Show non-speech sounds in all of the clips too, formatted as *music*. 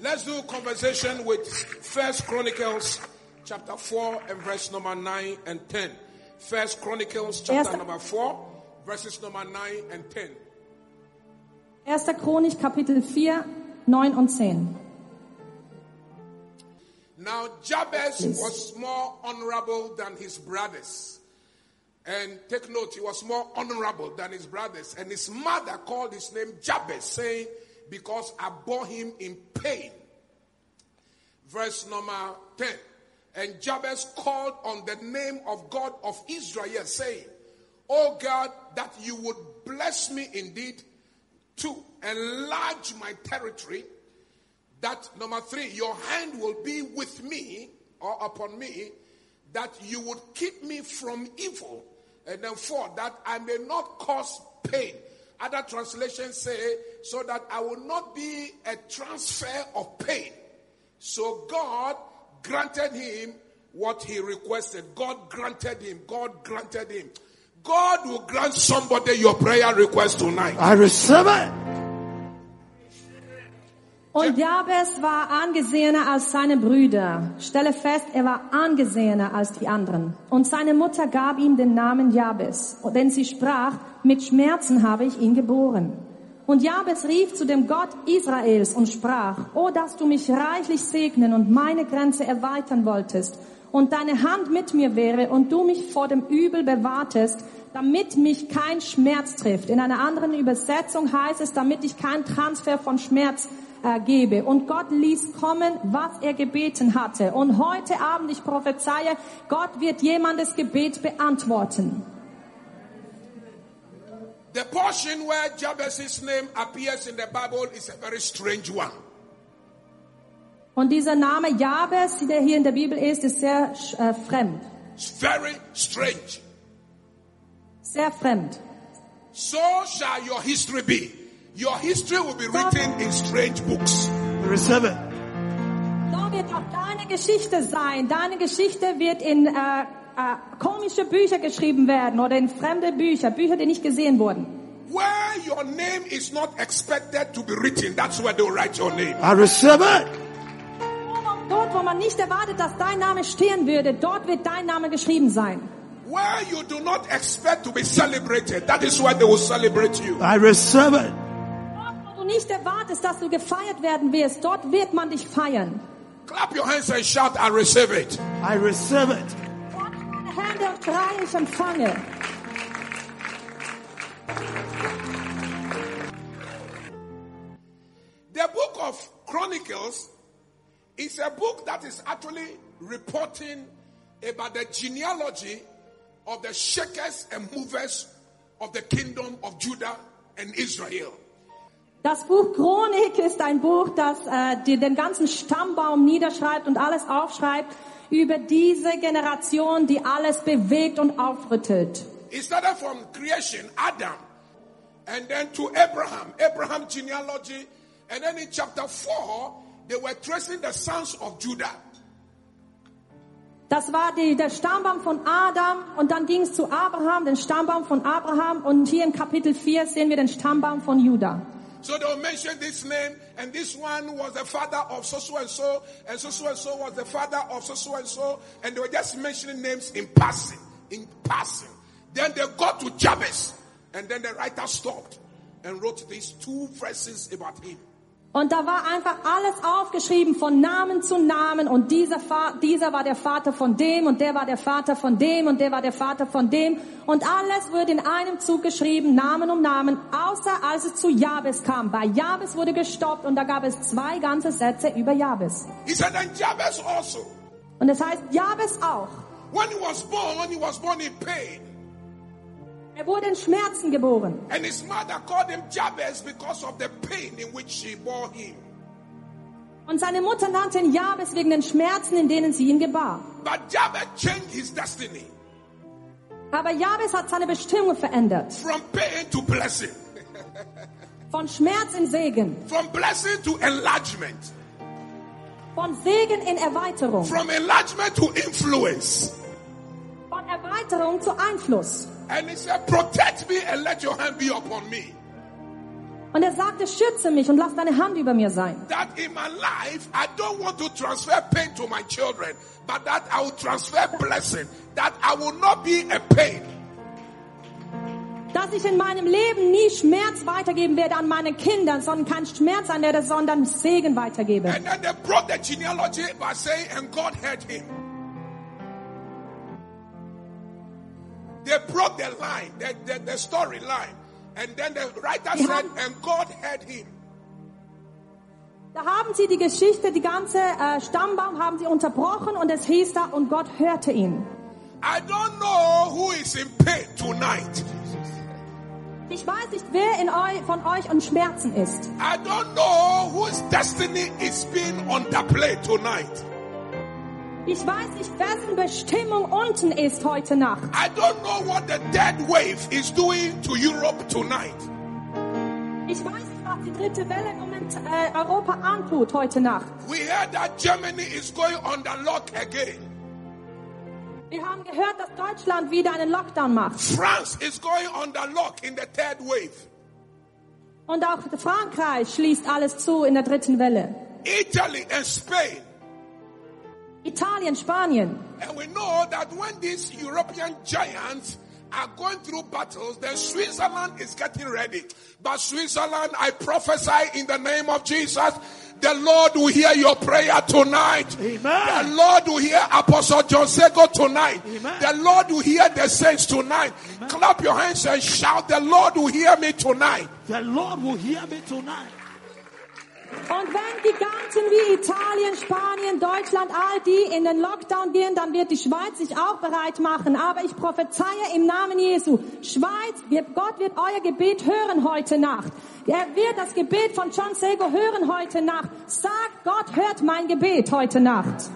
Let's do conversation with First Chronicles chapter 4 and verse number 9 and 10. First Chronicles chapter Erster- number 4, verses number 9 and 10. 1. Chronik Kapitel 4, 9 und 10. Now Jabez Please. was more honorable than his brothers. And take note, he was more honorable than his brothers. And his mother called his name Jabez, saying, Because I bore him in pain. Verse number 10. And Jabez called on the name of God of Israel, saying, O God, that you would bless me indeed to enlarge my territory that number three, your hand will be with me or upon me, that you would keep me from evil. And then four, that I may not cause pain. Other translations say, so that I will not be a transfer of pain. So God granted him what he requested. God granted him. God granted him. God will grant somebody your prayer request tonight. I receive it. Und Jabes war angesehener als seine Brüder. Stelle fest, er war angesehener als die anderen. Und seine Mutter gab ihm den Namen Jabes, denn sie sprach, mit Schmerzen habe ich ihn geboren. Und Jabes rief zu dem Gott Israels und sprach, O, dass du mich reichlich segnen und meine Grenze erweitern wolltest und deine Hand mit mir wäre und du mich vor dem Übel bewahrtest, damit mich kein Schmerz trifft. In einer anderen Übersetzung heißt es, damit ich keinen Transfer von Schmerz äh, gebe. Und Gott ließ kommen, was er gebeten hatte. Und heute Abend, ich prophezeie, Gott wird jemandes Gebet beantworten. The portion where Jabez's name appears in the Bible is a very strange one. Und dieser Name Jabes, der hier in der Bibel ist, ist sehr äh, fremd. It's very strange. Sehr fremd. So shall your history be. Your history will be written in strange books. I receive it. So wird auch deine Geschichte sein. Deine Geschichte wird in äh, äh, komische Bücher geschrieben werden oder in fremde Bücher, Bücher, die nicht gesehen wurden. Where your name is not expected to be written, that's where they'll write your name. I receive it. Dort, wo man nicht erwartet, dass dein Name stehen würde, dort wird dein Name geschrieben sein. Where you do not expect to be celebrated, that is where they will celebrate you. I receive it. Dort, wo du nicht erwartest, dass du gefeiert werden wirst, dort wird man dich feiern. Clap your hands and shout, I receive it. I receive it. Dort deine Hände und schrei, ich empfange. The book of Chronicles is a book that is actually reporting about the genealogy of the shakers and movers of the kingdom of Judah and Israel. Das Buch Chronik ist ein Buch, das äh, den ganzen Stammbaum niederschreibt und alles aufschreibt über diese Generation, die alles bewegt und aufrüttelt. It started from creation, Adam, and then to Abraham, Abraham genealogy, and then in chapter 4, they were tracing the sons of Judah. Das war die, der Stammbaum von Adam und dann ging es zu Abraham, den Stammbaum von Abraham und hier in Kapitel 4 sehen wir den Stammbaum von Judah. So they will mention this name, and this one was the father of so so and so, and so so and so was the father of so so and so, and they were just mentioning names in passing, in passing. Then they got to Jabez, and then the writer stopped and wrote these two verses about him. Und da war einfach alles aufgeschrieben von Namen zu Namen und dieser, dieser war der Vater von dem und der war der Vater von dem und der war der Vater von dem und alles wurde in einem Zug geschrieben, Namen um Namen, außer als es zu Jabes kam. Bei Jabes wurde gestoppt und da gab es zwei ganze Sätze über Jabes. He said, and Jabez also, Und es heißt Jabes auch. when he was born, he was born in pain. Er wurde in Schmerzen geboren. And his mother called him Jabez because of the pain in which she bore him. Und seine Mutter nannte ihn Jabes wegen den Schmerzen, in denen sie ihn gebar. But Jabez changed his destiny Aber Jabes hat seine Bestimmung verändert. from pain to blessing, Von Schmerz in Segen. from blessing to enlargement, Von Segen in Erweiterung. from enlargement to influence. Von Erweiterung zu Einfluss. And he said, Protect me and let your hand be upon me. Und er sagte, schütze mich und lass deine Hand über mir sein. That in my life, I don't want to transfer pain to my children, but that I will transfer blessing. That I will not be a pain. Dass ich in meinem Leben nie Schmerz weitergeben werde an meine Kinder, sondern kein Schmerz an werde, sondern Segen weitergebe. And then they brought the genealogy by saying, and God heard him. They brought the line, the, the, the storyline. And then the writer said, haben- and God heard him. Da haben sie die Geschichte, die ganze äh, Stammbaum haben sie unterbrochen und es hieß da, und Gott hörte ihn. I don't know who is in pain tonight. Ich weiß nicht, wer in eu von euch in Schmerzen ist. I don't know whose destiny is being underplayed tonight. Ich weiß nicht, wessen Bestimmung unten ist heute Nacht. I don't know what the dead wave is doing to Europe tonight. Ich weiß nicht, was die dritte Welle im Moment äh, Europa antut heute Nacht. We heard that Germany is going under lock again. Wir haben gehört, dass Deutschland wieder einen Lockdown macht. France is going under lock in the third wave. Und auch Frankreich schließt alles zu in der dritten Welle. Italy and Spain. Italien, Spanien. And we know that when these European giants are going through battles, then Switzerland is getting ready. But Switzerland, I prophesy in the name of Jesus, the Lord will hear your prayer tonight. Amen. The Lord will hear Apostle John Sego tonight. Amen. The Lord will hear the saints tonight. Clap your hands and shout, the Lord will hear me tonight. The Lord will hear me tonight. Und wenn Giganten wie Italien, Spanien, Deutschland, all die in den Lockdown gehen, dann wird die Schweiz sich auch bereit machen. Aber ich prophezeie im Namen Jesu, Schweiz, Gott wird euer Gebet hören heute Nacht. Er wird das Gebet von John Sego hören heute Nacht. Sagt, Gott hört mein Gebet heute Nacht.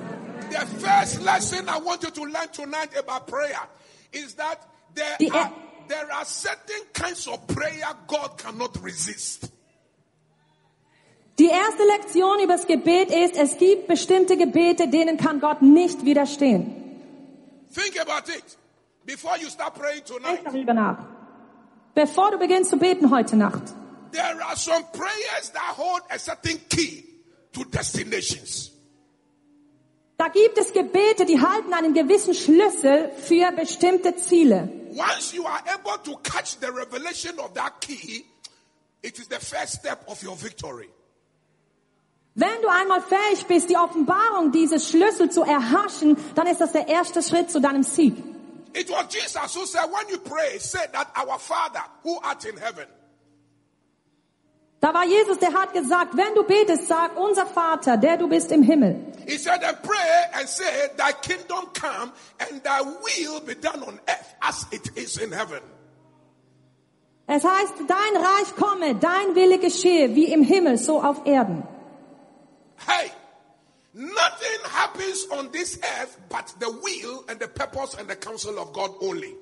The first lesson I want you to learn tonight about prayer is that there Die- are, there are certain kinds of prayer God cannot resist. Die erste Lektion über das Gebet ist, es gibt bestimmte Gebete, denen kann Gott nicht widerstehen. Think about it before you start praying Denk tonight. darüber nach. Bevor du beginnst zu beten heute Nacht. There are some prayers that hold a certain key to destinations. Da gibt es Gebete, die halten einen gewissen Schlüssel für bestimmte Ziele. Once you are able to catch the revelation of that key, it is the first step of your victory. Wenn du einmal fähig bist, die Offenbarung dieses Schlüssel zu erhaschen, dann ist das der erste Schritt zu deinem Sieg. It was Jesus who said, when you pray, say that our Father who art in heaven. Da war Jesus, der hat gesagt, wenn du betest, sag, unser Vater, der du bist im Himmel. He said, and pray and say, thy kingdom come and thy will be done on earth as it is in heaven. Es heißt, dein Reich komme, dein Wille geschehe, wie im Himmel, so auf Erden. Hey, nothing happens on this earth but the will and the purpose and the counsel of God only.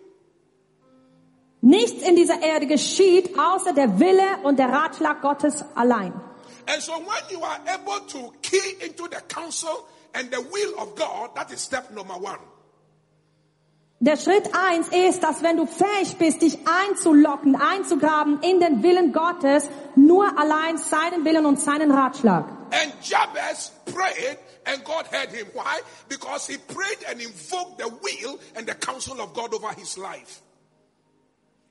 Nichts in dieser Erde geschieht, außer der Wille und der Ratschlag Gottes allein. And so when you are able to key into the counsel and the will of God, that is step number one. Der Schritt eins ist, dass wenn du fähig bist, dich einzulocken, einzugraben in den Willen Gottes, nur allein seinen Willen und seinen Ratschlag. And Jabez prayed and God heard him. Why? Because he prayed and invoked the will and the counsel of God over his life.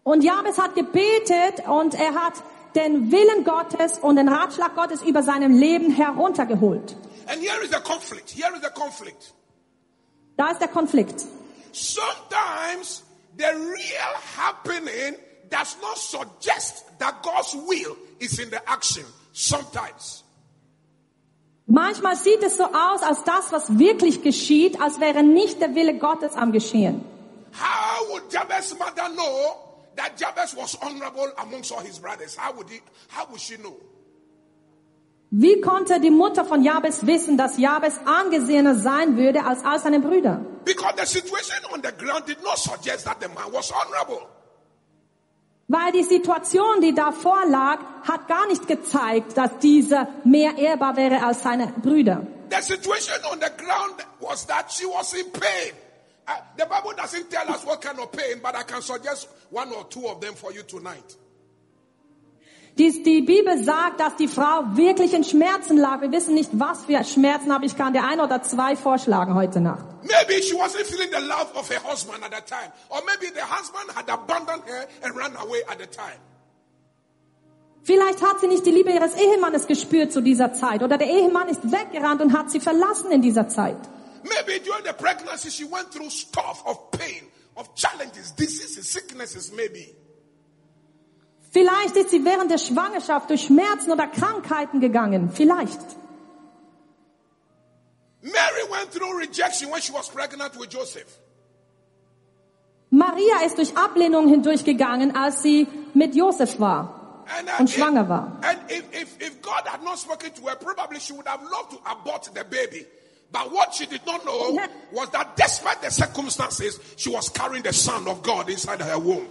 Und Jabes hat gebetet und er hat den Willen Gottes und den Ratschlag Gottes über seinem Leben heruntergeholt. And here is the conflict. Here is the conflict. Da ist der Konflikt. Sometimes the real happening does not suggest that God's will is in the action. Sometimes. Manchmal sieht es so aus, als das, was wirklich geschieht, als wäre nicht der Wille Gottes am Geschehen. How would Jabez's mother know that Jabez was honorable amongst all his brothers? How would he, how would she know? Wie konnte die Mutter von Jabes wissen, dass Jabes angesehener sein würde als all seine Brüder? Because the situation on the ground did not suggest that the man was honorable. Weil die Situation, die davor lag, hat gar nicht gezeigt, dass dieser mehr ehrbar wäre als seine Brüder. The situation on the ground was that she was in pain. Uh, the Bible doesn't tell us what kind of pain, but I can suggest one or two of them for you tonight. Die, die Bibel sagt, dass die Frau wirklich in Schmerzen lag. Wir wissen nicht, was für Schmerzen, aber ich kann dir ein oder zwei vorschlagen heute Nacht. Maybe she wasn't feeling the love of her husband at the time. Or maybe the husband had abandoned her and ran away at the time. Vielleicht hat sie nicht die Liebe ihres Ehemannes gespürt zu dieser Zeit. Oder der Ehemann ist weggerannt und hat sie verlassen in dieser Zeit. Maybe during the pregnancy she went through stuff of pain, of challenges, diseases, sicknesses, maybe. Vielleicht ist sie während der Schwangerschaft durch Schmerzen oder Krankheiten gegangen. Vielleicht. Mary went through rejection when she was pregnant with Joseph. Maria ist durch Ablehnung hindurchgegangen, als sie mit Josef war And, uh, und if- schwanger war. and if, if, if God had not spoken to her, probably she would have loved to abort the baby. But what she did not know was that despite the circumstances, she was carrying the son of God inside her womb.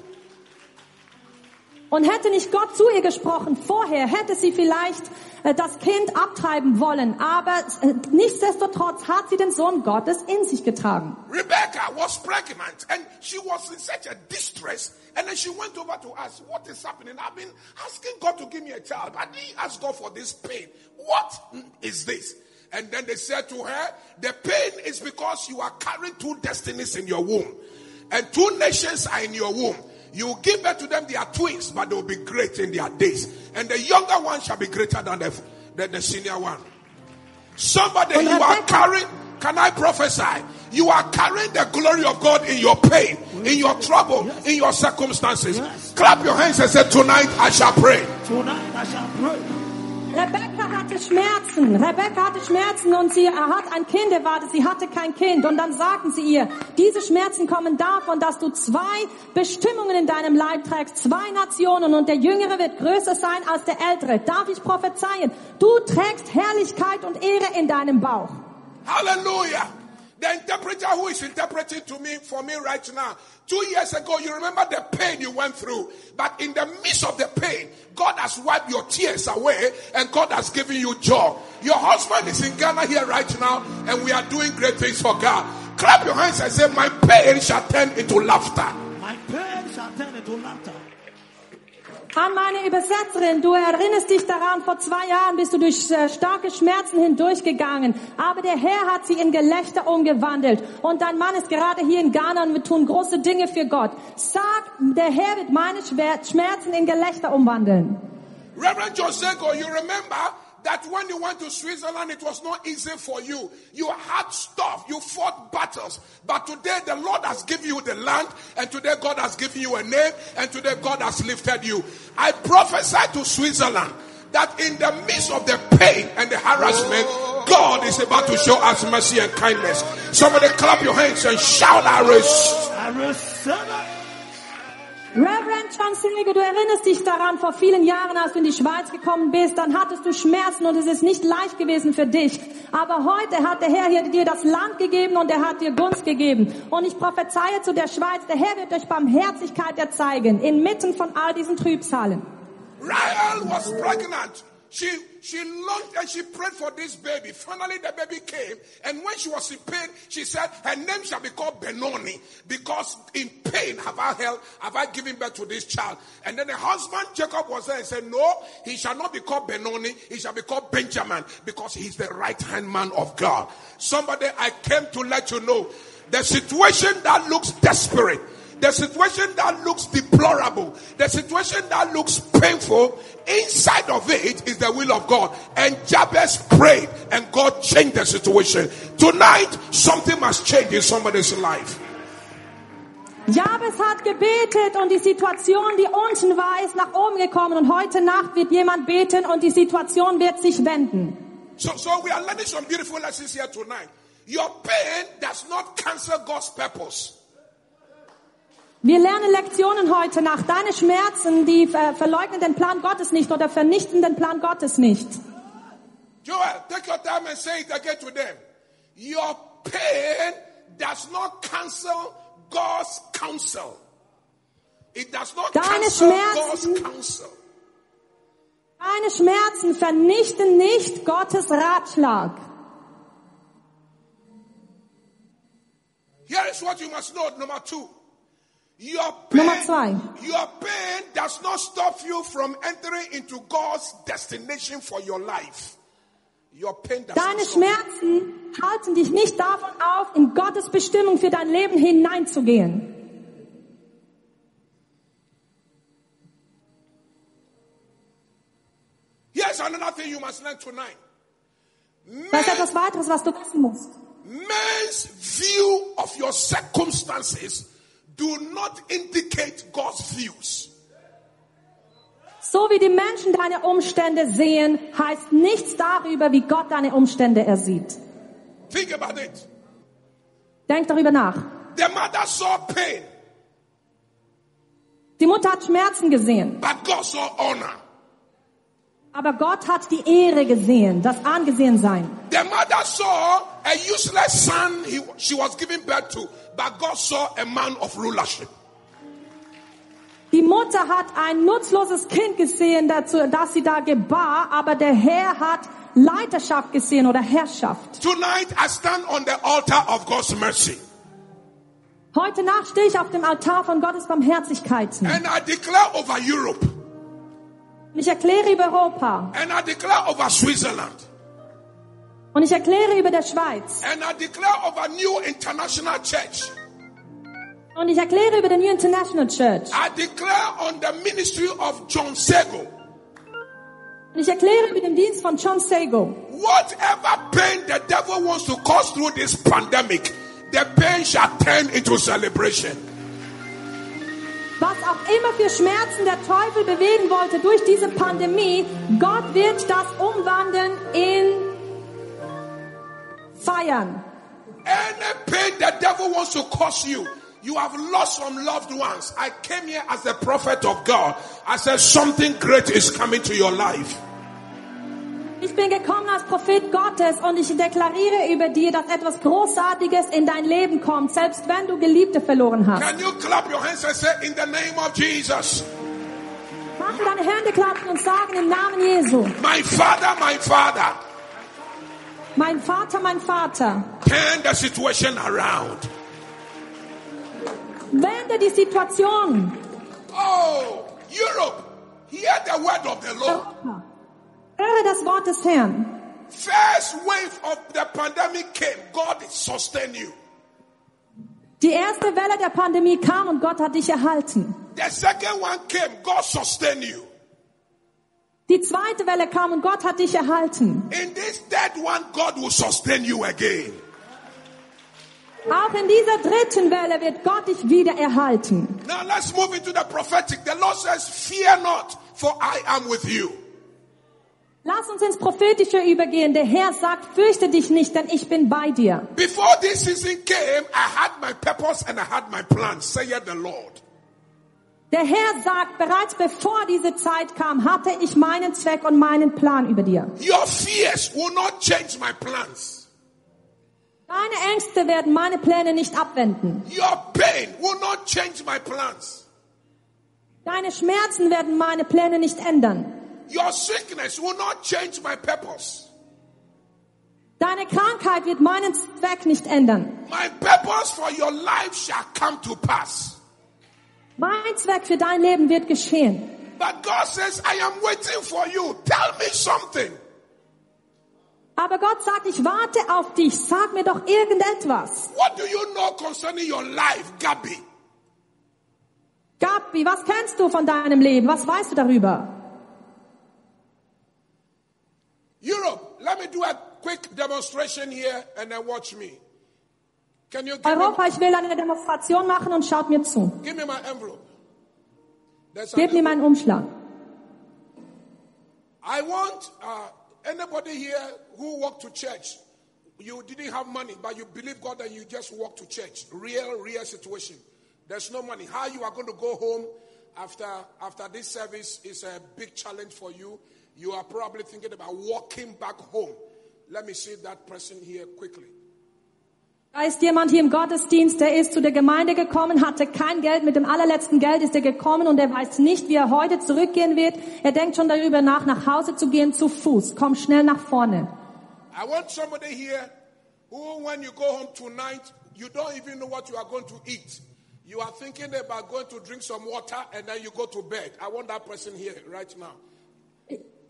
Und hätte nicht Gott zu ihr gesprochen vorher, hätte sie vielleicht äh, das Kind abtreiben wollen. Aber äh, nichtsdestotrotz hat sie den Sohn Gottes in sich getragen. Rebecca was pregnant and she was in such a distress. And then she went over to us. What is happening? I've been asking God to give me a child. I didn't ask God for this pain. What is this? And then they said to her, the pain is because you are carrying two destinies in your womb. And two nations are in your womb. You give birth to them, they are twins, but they will be great in their days. And the younger one shall be greater than the, than the senior one. Somebody Und you are carrying, can I prophesy? You are carrying the glory of God in your pain, in your trouble, in your circumstances. Yes. Clap your hands and say, Tonight I shall pray. Tonight I shall pray. Rebecca hatte Schmerzen. Rebecca hatte Schmerzen und sie hat ein Kind erwartet. Sie hatte kein Kind. Und dann sagten sie ihr, diese Schmerzen kommen davon, dass du zwei Bestimmungen in deinem Leib trägst. Zwei Nationen und der Jüngere wird größer sein als der Ältere. Darf ich prophezeien? Du trägst Herrlichkeit und Ehre in deinem Bauch. Hallelujah. The interpreter who is interpreting to me for me right now, two years ago, you remember the pain you went through, but in the midst of the pain, God has wiped your tears away and God has given you joy. Your husband is in Ghana here right now, and we are doing great things for God. Clap your hands and say, My pain shall turn into laughter. My pain shall turn into laughter. An meine Übersetzerin, du erinnerst dich daran, vor zwei Jahren bist du durch äh, starke Schmerzen hindurchgegangen, aber der Herr hat sie in Gelächter umgewandelt und dein Mann ist gerade hier in Ghana und wir tun große Dinge für Gott. Sag, der Herr wird meine Schmerzen in Gelächter umwandeln. Reverend Josego, you remember that when you went to Switzerland, it was not easy for you. You had stuff, you fought battles. But today the Lord has given you the land, and today God has given you a name, and today God has lifted you. I prophesy to Switzerland that in the midst of the pain and the harassment, God is about to show us mercy and kindness. Somebody clap your hands and shout, I receive. Reverend John Silge, du erinnerst dich daran, vor vielen Jahren, als du in die Schweiz gekommen bist, dann hattest du Schmerzen und es ist nicht leicht gewesen für dich. Aber heute hat der Herr hier dir das Land gegeben und er hat dir Gunst gegeben. Und ich prophezeie zu der Schweiz, der Herr wird euch Barmherzigkeit erzeigen, inmitten von all diesen Trübsalen. Rahel was pregnant. She she longed and she prayed for this baby. Finally, the baby came, and when she was in pain, she said, "Her name shall be called Benoni, because in pain have I held, have I given birth to this child." And then the husband Jacob was there and said, "No, he shall not be called Benoni. He shall be called Benjamin, because he's the right hand man of God." Somebody, I came to let you know the situation that looks desperate. The situation that looks deplorable, the situation that looks painful, inside of it is the will of God. And Jabez prayed and God changed the situation. Tonight, something must change in somebody's life. Jabes hat gebetet und die Situation, die unten war, ist nach oben gekommen. Und heute Nacht wird jemand beten und die Situation wird sich wenden. So, so we are learning some beautiful lessons here tonight. Your pain does not cancel God's purpose. Wir lernen Lektionen heute Nacht. Deine Schmerzen, die verleugnen den Plan Gottes nicht oder vernichten den Plan Gottes nicht. Joel, take your time and say it again to them. Your pain does not cancel God's counsel. It does not Deine cancel Schmerzen- God's counsel. Deine Schmerzen vernichten nicht Gottes Ratschlag. Here is what you must know. Number two, Nummer pain, zwei. your pain does not stop you from entering into God's destination for your life. Your pain does Deine. Schmerzen halten dich nicht davon auf, in Gottes Bestimmung für dein Leben hineinzugehen. Here's another thing you must learn tonight. Das ist etwas weiteres, was du wissen musst. men's view of your circumstances do not indicate God's views. So wie die Menschen deine Umstände sehen, heißt nichts darüber, wie Gott deine Umstände ersieht. Think about it. Denk darüber nach. The mother saw pain, Die Mutter hat Schmerzen gesehen, but God saw honor. Aber Gott hat die Ehre gesehen, das Angesehensein. The mother saw a useless son he, she was giving birth to, but God saw a man of rulership. Die Mutter hat ein nutzloses Kind gesehen, dazu, das sie da gebar, aber der Herr hat Leiterschaft gesehen oder Herrschaft. Tonight I stand on the altar of God's mercy Heute Nacht stehe ich auf dem Altar von Gottes Barmherzigkeiten. and I declare over Europe Und ich erkläre über Europa and I declare over Switzerland und ich erkläre über der Schweiz and I declare over New International Church. und ich erkläre über der New International Church I declare on the ministry of John Sego. und ich erkläre über den Dienst von John Sago. Whatever pain the devil wants to cause through this pandemic, the pain shall turn into celebration. Was auch immer für Schmerzen der Teufel bewegen wollte durch diese Pandemie, Gott wird das umwandeln in Feiern. Any pain the devil wants to cause you, you have lost some loved ones. I came here as a prophet of God. I said something great is coming to your life. Ich bin gekommen als Prophet Gottes und ich deklariere über dir, dass etwas Großartiges in dein Leben kommt, selbst wenn du Geliebte verloren hast. Can you clap your hands and say, In the name of Jesus, Mach deine Hände klatschen und sagen im Namen Jesu, my Father, my Father, mein Vater, mein Vater, turn the situation around. wende die Situation. Oh, Europe, hear the word of the Lord. Europa. Höre das Wort des Herrn. First wave of the pandemic came, God sustained you. Die erste Welle der Pandemie kam und Gott hat dich erhalten. The second one came, God sustained you. Die zweite Welle kam und Gott hat dich erhalten. In this third one, God will sustain you again. Auch in dieser dritten Welle wird Gott dich wieder erhalten. Now let's move into the prophetic. The Lord says, Fear not, for I am with you. Lass uns ins Prophetische übergehen. Der Herr sagt, fürchte dich nicht, denn ich bin bei dir. Before this season came, I had my purpose and I had my plans, saith the Lord. Der Herr sagt, bereits bevor diese Zeit kam, hatte ich meinen Zweck und meinen Plan über dir. Your fears will not change my plans. Deine Ängste werden meine Pläne nicht abwenden. Your pain will not change my plans. Deine Schmerzen werden meine Pläne nicht ändern. Your sickness will not change my purpose. Deine Krankheit wird meinen Zweck nicht ändern. My purpose for your life shall come to pass. Mein Zweck für dein Leben wird geschehen. But God says, I am waiting for you. Tell me something. Aber Gott sagt, ich warte auf dich. Sag mir doch irgendetwas. What do you know concerning your life, Gabby? Gabi, was kennst du von deinem Leben? Was weißt du darüber? Europe, let me do a quick demonstration here and then watch me. Can you give me, Europa, ich will eine Demonstration machen und schaut mir zu. give me my envelope? There's Gebt mir meinen Umschlag. I want uh, anybody here who walked to church. You didn't have money, but you believe God and you just walked to church. Real, real situation. There's no money. How you are going to go home after after this service is a big challenge for you. You are probably thinking about walking back home. Let me see that person here quickly. Da ist jemand hier im Gottesdienst, der ist zu der Gemeinde gekommen, hatte kein Geld, mit dem allerletzten Geld ist er gekommen und er weiß nicht, wie er heute zurückgehen wird. Er denkt schon darüber nach, nach Hause zu gehen zu Fuß. Komm schnell nach vorne. I want somebody here who, when you go home tonight, you don't even know what you are going to eat. You are thinking about going to drink some water and then you go to bed. I want that person here right now.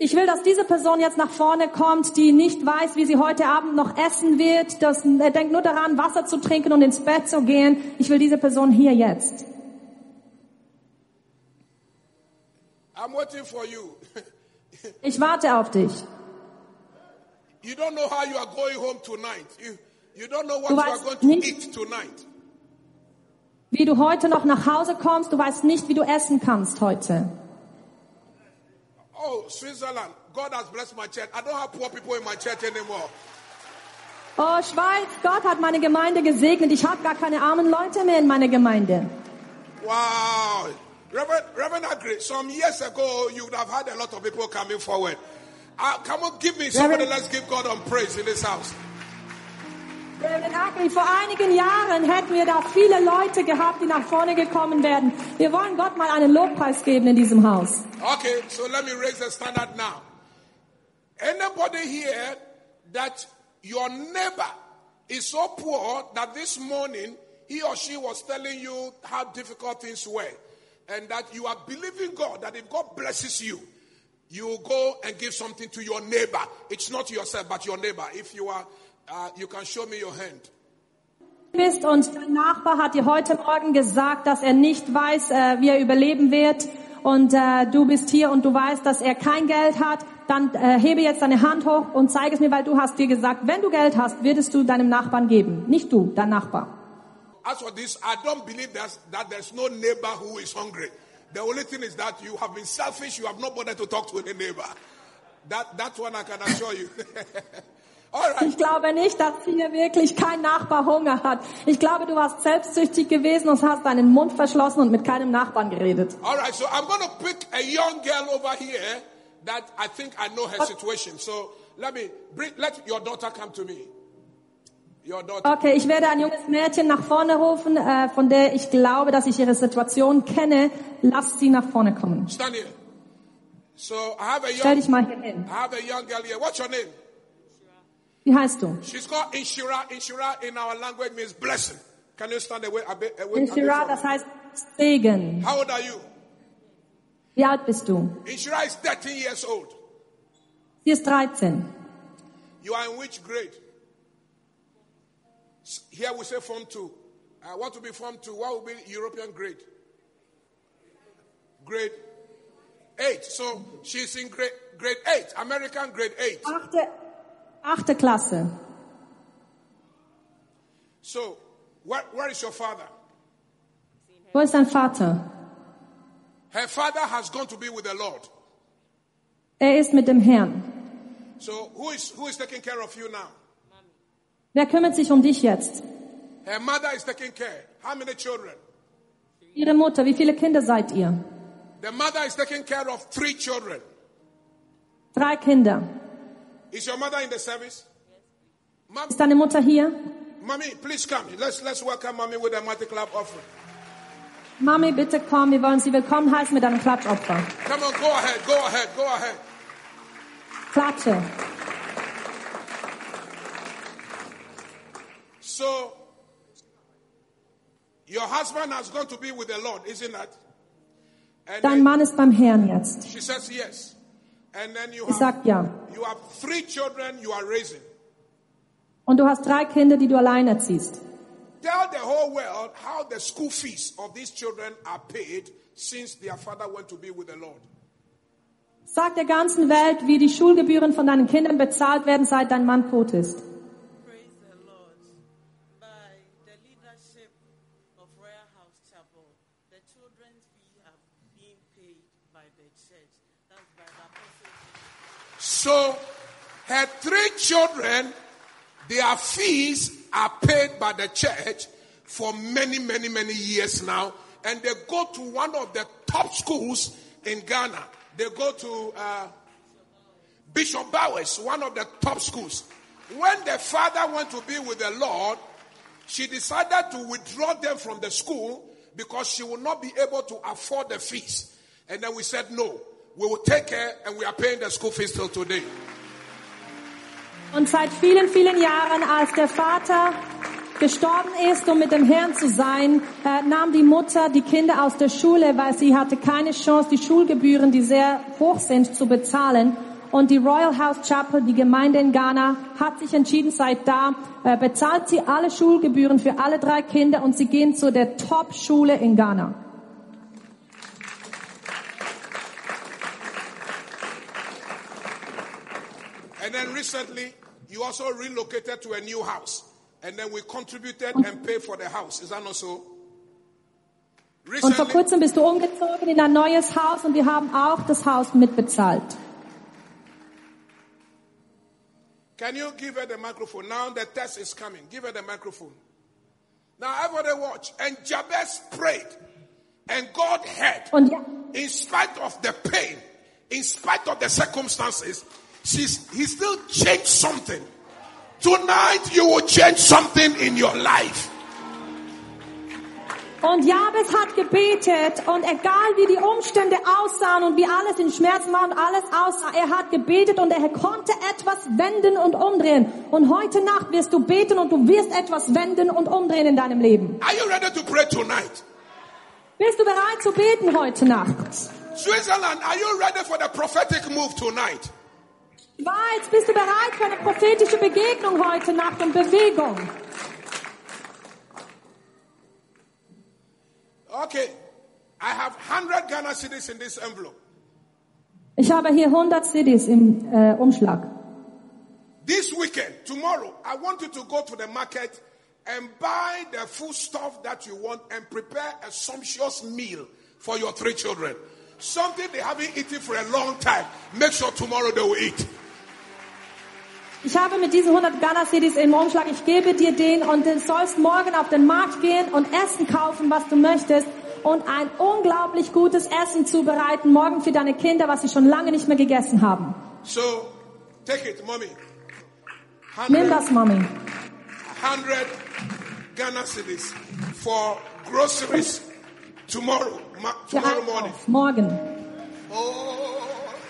Ich will, dass diese Person jetzt nach vorne kommt, die nicht weiß, wie sie heute Abend noch essen wird. Das, er denkt nur daran, Wasser zu trinken und ins Bett zu gehen. Ich will diese Person hier jetzt. I'm waiting for you. *laughs* Ich warte auf dich. you don't know how you are going home tonight. You, you don't know what you are going to nicht- eat tonight. Wie du heute noch nach Hause kommst, du weißt nicht, wie du essen kannst heute. Oh, Switzerland. God has blessed my church. I don't have poor people in my church anymore. Oh, Schweiz, Gott hat meine Gemeinde gesegnet. Ich habe gar keine armen Leute mehr in meiner Gemeinde. Wow. Reverend, Reverend Agri, some years ago, you would have had a lot of people coming forward. Uh, come on, give me somebody. Reverend- Let's give God on praise in this house. Vor einigen Jahren hätten wir da viele Leute gehabt, die nach vorne gekommen wären. Wir wollen Gott mal einen Lobpreis geben in diesem Haus. Okay, so let me raise the standard now. Anybody here that your neighbor is so poor that this morning he or she was telling you how difficult things were, and that you are believing God that if God blesses you, you will go and give something to your neighbor. It's not yourself, but your neighbor. If you are, uh, you can show me your hand. bist und dein Nachbar hat dir heute Morgen gesagt, dass er nicht weiß, äh, wie er überleben wird und äh, du bist hier und du weißt, dass er kein Geld hat, dann äh, hebe jetzt deine Hand hoch und zeige es mir, weil du hast dir gesagt, wenn du Geld hast, würdest du deinem Nachbarn geben. Nicht du, dein Nachbar. As for this, I don't believe that, that there's no neighbor who is hungry. The only thing is that you have been selfish, you have not bothered to talk to any neighbor. That, that one I can assure you. *laughs* Ich glaube nicht, dass hier wirklich kein Nachbar Hunger hat. Ich glaube, du warst selbstsüchtig gewesen und hast deinen Mund verschlossen und mit keinem Nachbarn geredet. All right, so I'm going to pick a young girl over here that I think I know her situation. So let me bring, let your daughter come to me. Your daughter. Okay, ich werde ein junges Mädchen nach vorne rufen, äh, von der ich glaube, dass ich ihre Situation kenne. Lass sie nach vorne kommen. Stand here. So I have a Stell young, dich mal hier hin. I have a young girl here. What's your name? Wie heißt du? She's called Inshira. Inshira in our language means blessing. Can you stand away a bit? away- Inshira, das heißt Segen. How old are you? Wie alt bist du? Inshira is 13 years old. Sie ist 13. You are in which grade? Here we say Form 2. Uh, what will be Form 2? What will be European grade? Grade 8. So she's in grade, grade 8, American grade 8. Achte, achte Klasse. So where, where is your father? Wo ist dein Vater? Her father has gone to be with the Lord. Er ist mit dem Herrn. So who is, who is taking care of you now? Wer kümmert sich um dich jetzt? Her mother is taking care. How many children? Ihre Mutter. Wie viele Kinder seid ihr? The mother is taking care of three children. Drei Kinder. Is your mother in the service? Mom, Ist deine Mutter hier? mommy, please come. Let's, let's welcome mommy with a mighty clap offering. Mami, bitte komm. Wir wollen Sie willkommen heißen mit einem Klatschopfer. Come on, go ahead, go ahead, go ahead. Klatsche. So, your husband has gone to be with the Lord, isn't that? And Dein Mann ist beim Herrn jetzt. she says yes. And then you Ich have, sag ja. you have three children you are raising. Und du hast drei Kinder, die du allein erziehst. Tell the whole world how the school fees of these children are paid since their father went to be with the Lord. Sag der ganzen Welt, wie die Schulgebühren von deinen Kindern bezahlt werden, seit dein Mann tot ist. Praise the Lord. By the leadership of Royal House Chapel, the children's fee have been paid by the church. So, her three children, their fees are paid by the church for many, many, many years now. And they go to one of the top schools in Ghana. They go to uh, Bishop Bowers, one of the top schools. When the father went to be with the Lord, she decided to withdraw them from the school because she would not be able to afford the fees. And then we said, no, we will take her and we are paying the school fees till today. Und seit vielen, vielen Jahren, als der Vater gestorben ist, um mit dem Herrn zu sein, äh, nahm die Mutter die Kinder aus der Schule, weil sie hatte keine Chance, die Schulgebühren, die sehr hoch sind, zu bezahlen. Und die Royal House Chapel, die Gemeinde in Ghana, hat sich entschieden, seit da äh, bezahlt sie alle Schulgebühren für alle drei Kinder und sie gehen zu der Top-Schule in Ghana. And then recently, you also relocated to a new house. And then we contributed and paid for the house. Is that not so? Und vor Recently, kurzem bist du umgezogen in ein neues Haus und wir haben auch das Haus mitbezahlt. can you give her the microphone? Now the test is coming. Give her the microphone. Now everybody watch. And Jabez prayed. And God heard. Und ja, in spite of the pain, in spite of the circumstances, she's, he still changed something. Tonight you will change something in your life. Und Jabez hat gebetet und egal wie die Umstände aussahen und wie alles in Schmerzen war und alles aussah, er hat gebetet und er konnte etwas wenden und umdrehen. Und heute Nacht wirst du beten und du wirst etwas wenden und umdrehen in deinem Leben. Are you ready to pray tonight? Bist du bereit zu beten heute Nacht? Switzerland, are you ready for the prophetic move tonight? Bist du bereit für eine prophetische Begegnung heute Nacht und Bewegung? Okay. I have 100 Ghana cities in this envelope. Ich habe hier 100 CDs im äh, Umschlag. This weekend, tomorrow, I want you to go to the market and buy the food stuff that you want and prepare a sumptuous meal for your three children. Something they haven't eaten for a long time. Make sure tomorrow they will eat. Ich habe mit diesen 100 Ghana-CDs im Umschlag, ich gebe dir den und du sollst morgen auf den Markt gehen und Essen kaufen, was du möchtest und ein unglaublich gutes Essen zubereiten, morgen für deine Kinder, was sie schon lange nicht mehr gegessen haben. So take it, mommy. Nimm 100, das, Mami. 100 Ghana cities for groceries tomorrow, tomorrow morning. Morgen. Oh,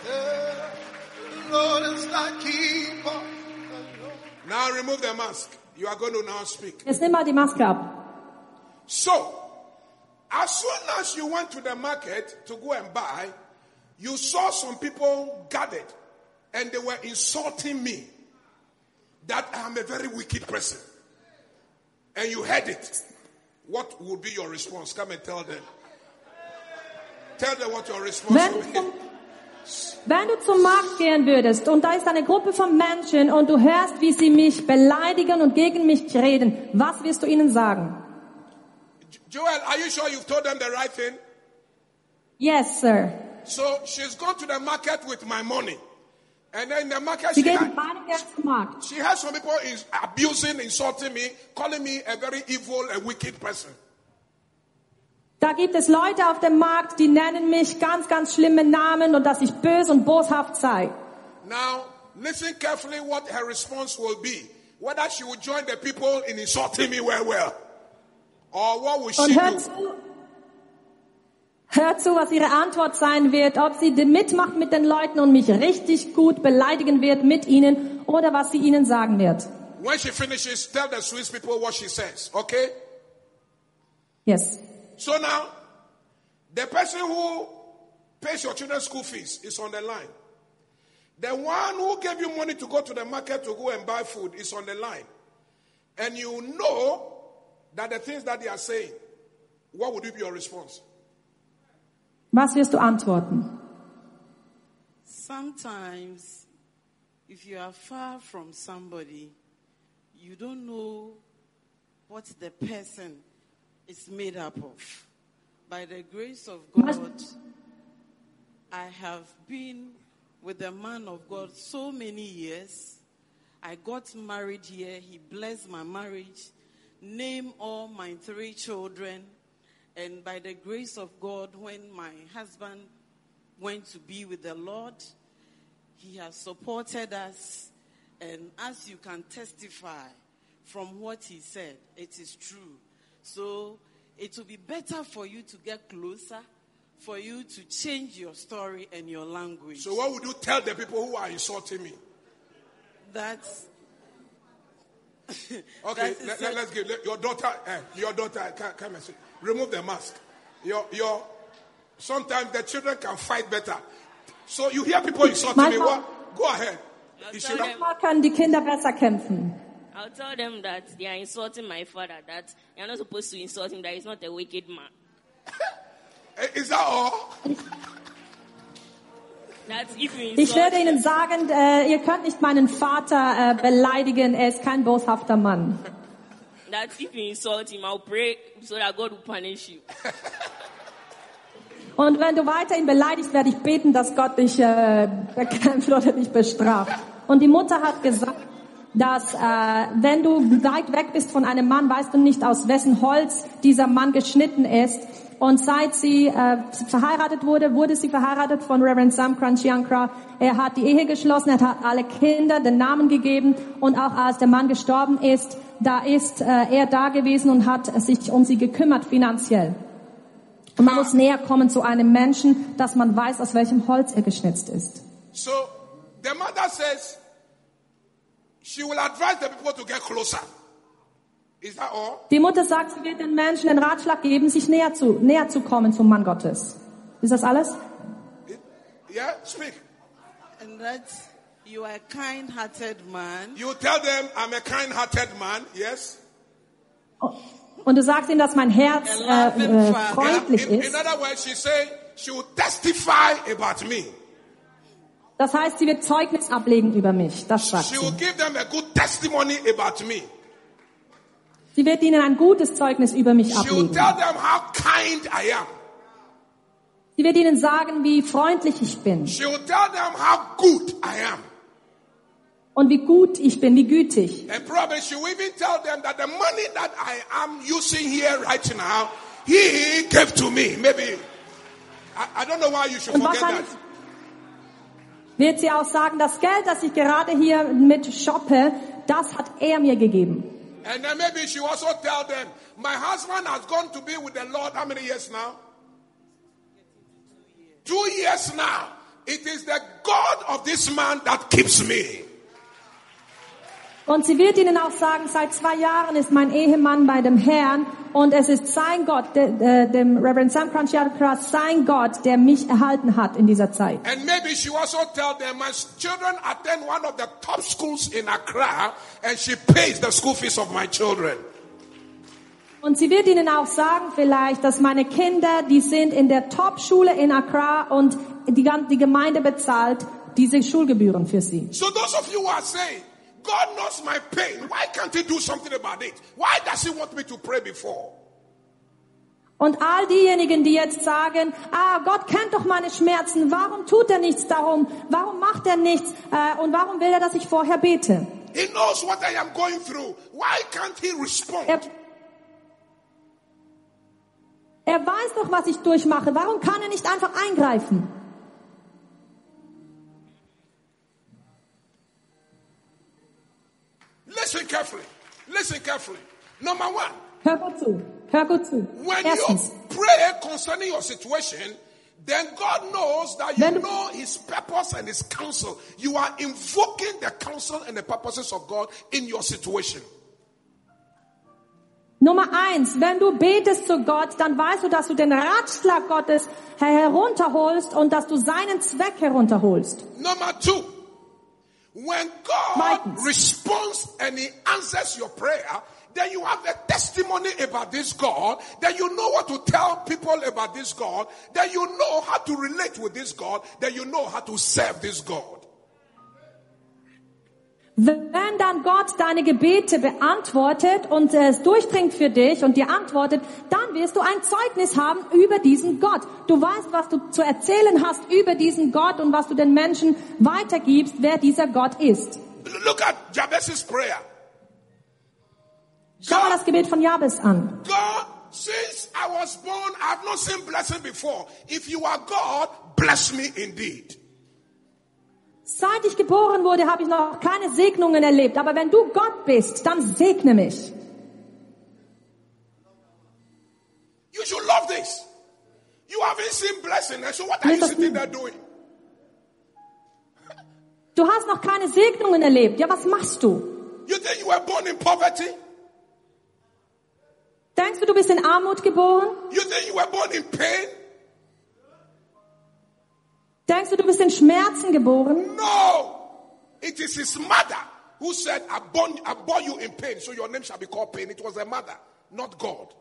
the Lord is thy keeper. Now remove the mask. You are going to now speak. Jetzt nimm mal die Maske ab. So, as soon as you went to the market to go and buy, you saw some people gathered and they were insulting me that I am a very wicked person. And you heard it. What would be your response? Come and tell them. Tell them what your response will be. Wenn du zum Markt gehen würdest und da ist eine Gruppe von Menschen und du hörst, wie sie mich beleidigen und gegen mich reden, was wirst du ihnen sagen? Joel, are you sure you've told them the right thing? Yes, sir. So she's gone to the market with my money. And then in the market, Sie she gehen had, Markt. She has some people is abusing, insulting me, calling me a very evil and wicked person. Da gibt es Leute auf dem Markt, die nennen mich ganz, ganz schlimme Namen und dass ich böse und boshaft sei. Now, listen carefully what her response will be. Whether she will join the people in insulting me well, well. Or what will she do? zu, hört zu, was ihre Antwort sein wird, ob sie mitmacht mit den Leuten und mich richtig gut beleidigen wird mit ihnen oder was sie ihnen sagen wird. When she finishes, tell the Swiss people what she says, okay? Yes. So now, the person who pays your children's school fees is on the line. The one who gave you money to go to the market to go and buy food is on the line. And you know that the things that they are saying, what would be your response? Was wirst du antworten? Sometimes, if you are far from somebody, you don't know what the person is made up of. By the grace of God, I have been with a man of God so many years. I got married here. He blessed my marriage, named all my three children. And by the grace of God, when my husband went to be with the Lord, he has supported us. And as you can testify from what he said, it is true. So it will be better for you to get closer, for you to change your story and your language. So what would you tell the people who are insulting me? that *laughs* Okay, That is let, it. us give let- your daughter. Uh, your daughter, come, come and sit. Remove the mask. Your your. Sometimes the children can fight better. So you hear people insulting me. What? Go ahead. You should have, Manchmal können die Kinder besser kämpfen. I'll tell them that they are insulting my father, that you're not supposed to insult him, that he's not a wicked man. Is that all? That if you Ich insult werde ihnen sagen, äh, ihr könnt nicht meinen Vater äh, beleidigen, er ist kein boshafter Mann. that if you insult him, I'll pray so that God will punish you. *laughs* Und wenn du weiter ihn beleidigst, werde ich beten, dass Gott dich äh, bekämpft oder dich bestraft. Und die Mutter hat gesagt, dass äh, wenn du weit weg bist von einem Mann, weißt du nicht, aus wessen Holz dieser Mann geschnitten ist. Und seit sie äh, verheiratet wurde, wurde sie verheiratet von Reverend Sam Crunchyunkra. Er hat die Ehe geschlossen, er hat alle Kinder den Namen gegeben und auch als der Mann gestorben ist, da ist äh, er da gewesen und hat sich um sie gekümmert finanziell. Und man muss näher kommen zu einem Menschen, dass man weiß, aus welchem Holz er geschnitzt ist. So the mother says Die Mutter sagt, sie wird den Menschen den Ratschlag geben, sich näher zu, näher zu kommen zum Mann Gottes. Ist das alles? Yeah, speak. And that you are a kind-hearted man. You tell them I'm a kind-hearted man. Yes. Und du sagst ihnen, dass mein Herz äh, äh, freundlich in, in ist. other words, she say she will testify about me. Das heißt, sie wird Zeugnis ablegen über mich. Das She will sie. give them a good testimony about me. Sie wird ihnen ein gutes Zeugnis über mich She will ablegen. tell them how kind I am. Sie wird ihnen sagen, wie freundlich ich bin She will tell them how good I am. und wie gut ich bin, wie gütig. And probably she will even tell them that the money that I am using here right now, he gave to me. Maybe. I, I don't know why you should Und forget wahrscheinlich that. Wird sie auch sagen, das Geld, das ich gerade hier mit shoppe, das hat er mir gegeben. And then maybe she also tell them, my husband has gone to be with the Lord how many years now? Two years now. It is the God of this man that keeps me. Und sie wird ihnen auch sagen, seit zwei Jahren ist mein Ehemann bei dem Herrn und es ist sein Gott, de, de, dem Reverend Sam Crunchyakra, sein Gott, der mich erhalten hat in dieser Zeit. And maybe she also tell them, my children attend one of the top schools in Accra and she pays the school fees of my children. Und sie wird ihnen auch sagen vielleicht, dass meine Kinder, die sind in der Top-Schule in Accra und die, die Gemeinde bezahlt diese Schulgebühren für sie. So those of you who are saying, God knows my pain. Why can't he do something about it? Why does he want me to pray before? Und all diejenigen, die jetzt sagen, ah, Gott kennt doch meine Schmerzen, warum tut er nichts darum? Warum macht er nichts? Äh, und warum will er, dass ich vorher bete? He knows what I am going through. Why can't he respond? Er, er weiß doch, was ich durchmache. Warum kann er nicht einfach eingreifen? Listen carefully. Listen carefully. Number one, Hör two. gut zu. when you pray concerning your situation, then God knows that you du- know His purpose and His counsel. You are invoking the counsel and the purposes of God in your situation. Nummer eins, wenn du betest zu Gott, dann weißt du, dass du den Ratschlag Gottes herunterholst und dass du seinen Zweck herunterholst. Number two, when God responds and He answers your prayer, then you have a testimony about this God, then you know what to tell people about this God, then you know how to relate with this God, then you know how to serve this God. Wenn dann Gott deine Gebete beantwortet und es durchdringt für dich und dir antwortet, dann wirst du ein Zeugnis haben über diesen Gott. Du weißt, was du zu erzählen hast über diesen Gott und was du den Menschen weitergibst, wer dieser Gott ist. Look at Jabez's prayer. Schau mal das Gebet von Jabes an. God, since I was born, I've not seen blessing before. If you are God, bless me indeed. Seit ich geboren wurde, habe ich noch keine Segnungen erlebt. Aber wenn du Gott bist, dann segne mich. You should love this. You haven't seen blessing, so what are you sitting there doing? Du hast noch keine Segnungen erlebt. Ja, was machst du? You think you were born in poverty? Denkst du, du bist in Armut geboren? You think you were born in pain? Denkst du, du bist in Schmerzen geboren? No. It is his mother who said, I born, I bore you in pain, so your name shall be called pain. It was a mother, not God.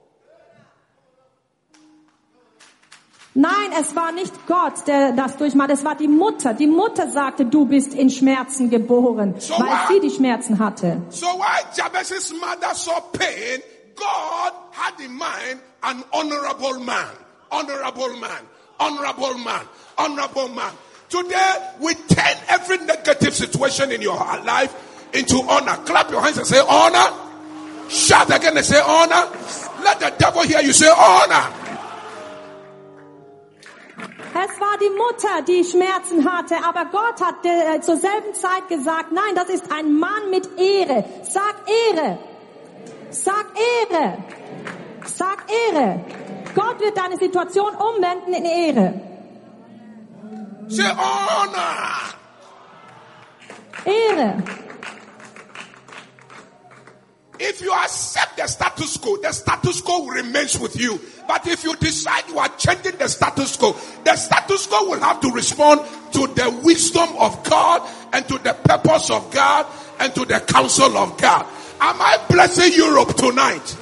Nein, es war nicht Gott, der das durchmacht. Es war die Mutter. Die Mutter sagte, du bist in Schmerzen geboren, So weil what? sie die Schmerzen hatte. So while Jabez's mother saw pain, God had in mind an honorable man, honorable man, honorable man, honorable man. Today, we turn every negative situation in your life into honor. Clap your hands and say honor. Shout again and say honor. Let the devil hear you say honor. Es war die Mutter, die Schmerzen hatte, aber Gott hat äh, zur selben Zeit gesagt, nein, das ist ein Mann mit Ehre. Sag Ehre. Sag Ehre. Sag Ehre. Gott wird deine Situation umwenden in Ehre. Ehre. If you accept the status quo, the status quo remains with you. But if you decide you are changing the status quo, the status quo will have to respond to the wisdom of God and to the purpose of God and to the counsel of God. Am I blessing Europe tonight?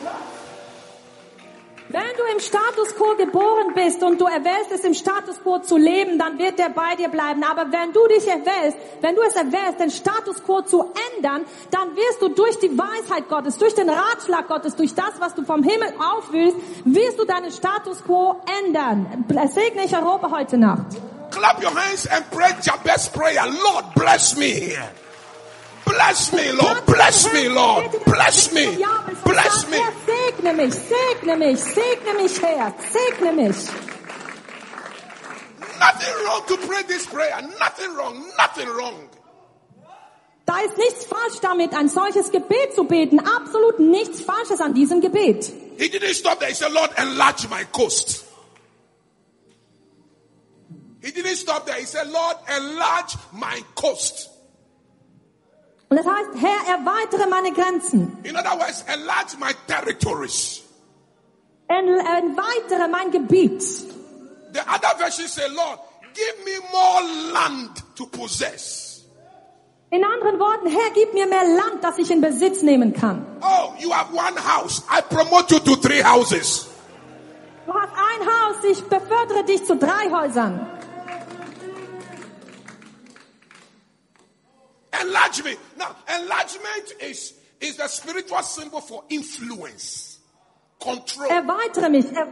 Wenn du im Status quo geboren bist und du erwählst es im Status quo zu leben, dann wird der bei dir bleiben. Aber wenn du dich erwählst, wenn du es erwählst, den Status quo zu ändern, dann wirst du durch die Weisheit Gottes, durch den Ratschlag Gottes, durch das, was du vom Himmel aufwühlst, wirst du deinen Status quo ändern. Segne ich Europa heute Nacht. Clap your hands and pray Jabez prayer. Lord, bless me. Bless me, Lord. Bless me, Lord. Bless me. Bless me. Segne mich, segne mich, segne mich, Herr, segne mich. Nothing wrong to pray this prayer. Nothing wrong. Nothing wrong. Da ist nichts falsch damit, ein solches Gebet zu beten. Absolut nichts Falsches an diesem Gebet. He didn't stop there. He said, Lord, enlarge my coast. He didn't stop there. He said, Lord, enlarge my coast. Und das heißt, Herr, erweitere meine Grenzen. In other words, enlarge my territories. En- Erweitere mein Gebiet. The other version say, Lord, give me more land to possess. In anderen Worten, Herr, gib mir mehr Land, das ich in Besitz nehmen kann. Oh, you have one house. I promote you to three houses. Du hast ein Haus, ich befördere dich zu drei Häusern. Enlargement. Now, enlargement is, is the spiritual symbol for influence, control. Erweitere mich. Er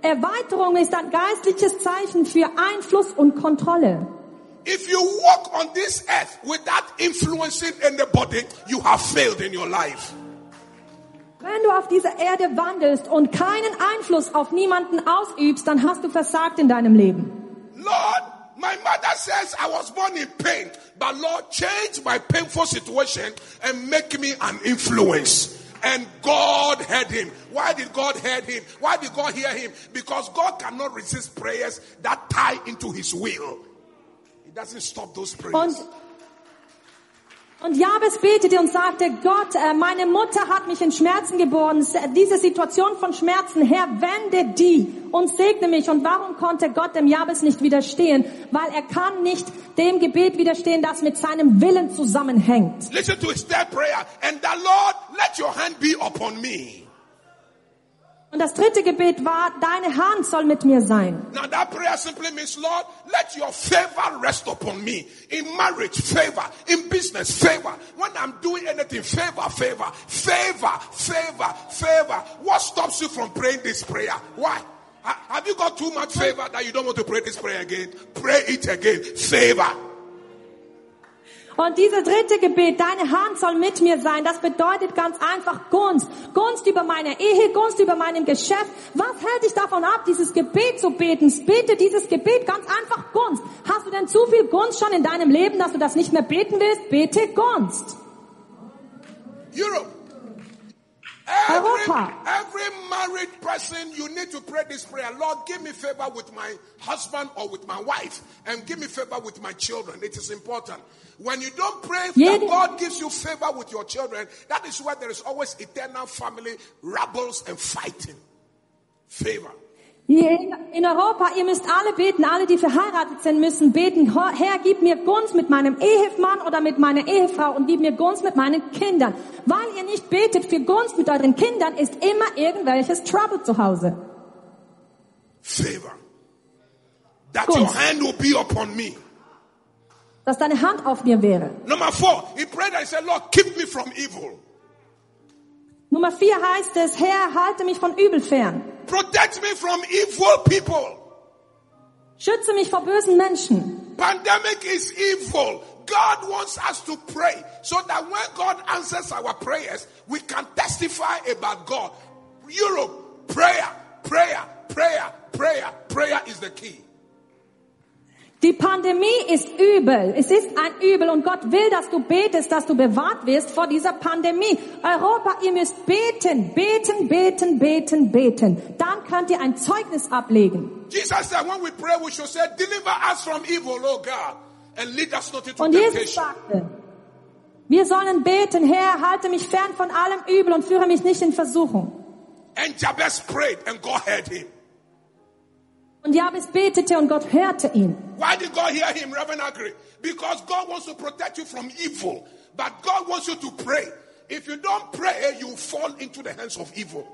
Erweiterung ist ein geistliches Zeichen für Einfluss und Kontrolle. If you walk on this earth without influencing anybody, you have failed in your life. Wenn du auf dieser Erde wandelst und keinen Einfluss auf niemanden ausübst, dann hast du versagt in deinem Leben. Lord, my mother says I was born in pain, but Lord, change my painful situation and make me an influence. And God heard him. Why did God hear him? Why did God hear him? Because God cannot resist prayers that tie into his will. He doesn't stop those prayers. Und, Jabes betete und sagte, Gott, äh, meine Mutter hat mich in Schmerzen geboren. S- Diese Situation von Schmerzen, Herr, wende die und segne mich. Und warum konnte Gott dem Jabes nicht widerstehen? Weil er kann nicht dem Gebet widerstehen, das mit seinem Willen zusammenhängt. Listen to his prayer. And the Lord, let your hand be upon me. Und das dritte Gebet war, deine Hand soll mit mir sein. Now that prayer simply means, Lord, let your favor rest upon me. In marriage, favor. In business, favor. When I'm doing anything, favor, favor, favor, favor, favor. What stops you from praying this prayer? Why? Have you got too much favor that you don't want to pray this prayer again? Pray it again. Favor. Und dieses dritte Gebet, deine Hand soll mit mir sein, das bedeutet ganz einfach Gunst. Gunst über meine Ehe, Gunst über meinem Geschäft. Was hält dich davon ab, dieses Gebet zu beten? Bete dieses Gebet ganz einfach Gunst. Hast du denn zu viel Gunst schon in deinem Leben, dass du das nicht mehr beten willst? Bete Gunst. Europe. Every every married person, you need to pray this prayer. Lord, give me favor with my husband or with my wife, and give me favor with my children. It is important. When you don't pray that God gives you favor with your children, that is where there is always eternal family rebels and fighting. Favor. Hier in, Europa, ihr müsst alle beten, alle, die verheiratet sind, müssen beten, Herr, gib mir Gunst mit meinem Ehemann oder mit meiner Ehefrau und gib mir Gunst mit meinen Kindern. Weil ihr nicht betet für Gunst mit euren Kindern, ist immer irgendwelches Trouble zu Hause. Favor. That Gunst. your hand will be upon me. Dass deine Hand auf mir wäre. Number four, he prayed and said, Lord, keep me from evil. Nummer vier heißt es, Herr, halte mich von Übel fern. Protect me from evil people. Schütze mich vor bösen Menschen. Pandemic is evil. God wants us to pray so that when God answers our prayers, we can testify about God. Europe, prayer, prayer, prayer, prayer, prayer is the key. Die Pandemie ist übel. Es ist ein Übel und Gott will, dass du betest, dass du bewahrt wirst vor dieser Pandemie. Europa, ihr müsst beten, beten, beten, beten, beten. Dann könnt ihr ein Zeugnis ablegen. Jesus said when we pray, we should say, deliver us from evil, oh God, and lead us not into Und Jesus sagte, wir sollen beten, Herr, halte mich fern von allem Übel und führe mich nicht in Versuchung. And Jabez prayed and God heard him. Und Jabes betete und Gott hörte ihn. Why did God hear him, Reverend Agri? Because God wants to protect you from evil. But God wants you to pray. If you don't pray, you fall into the hands of evil.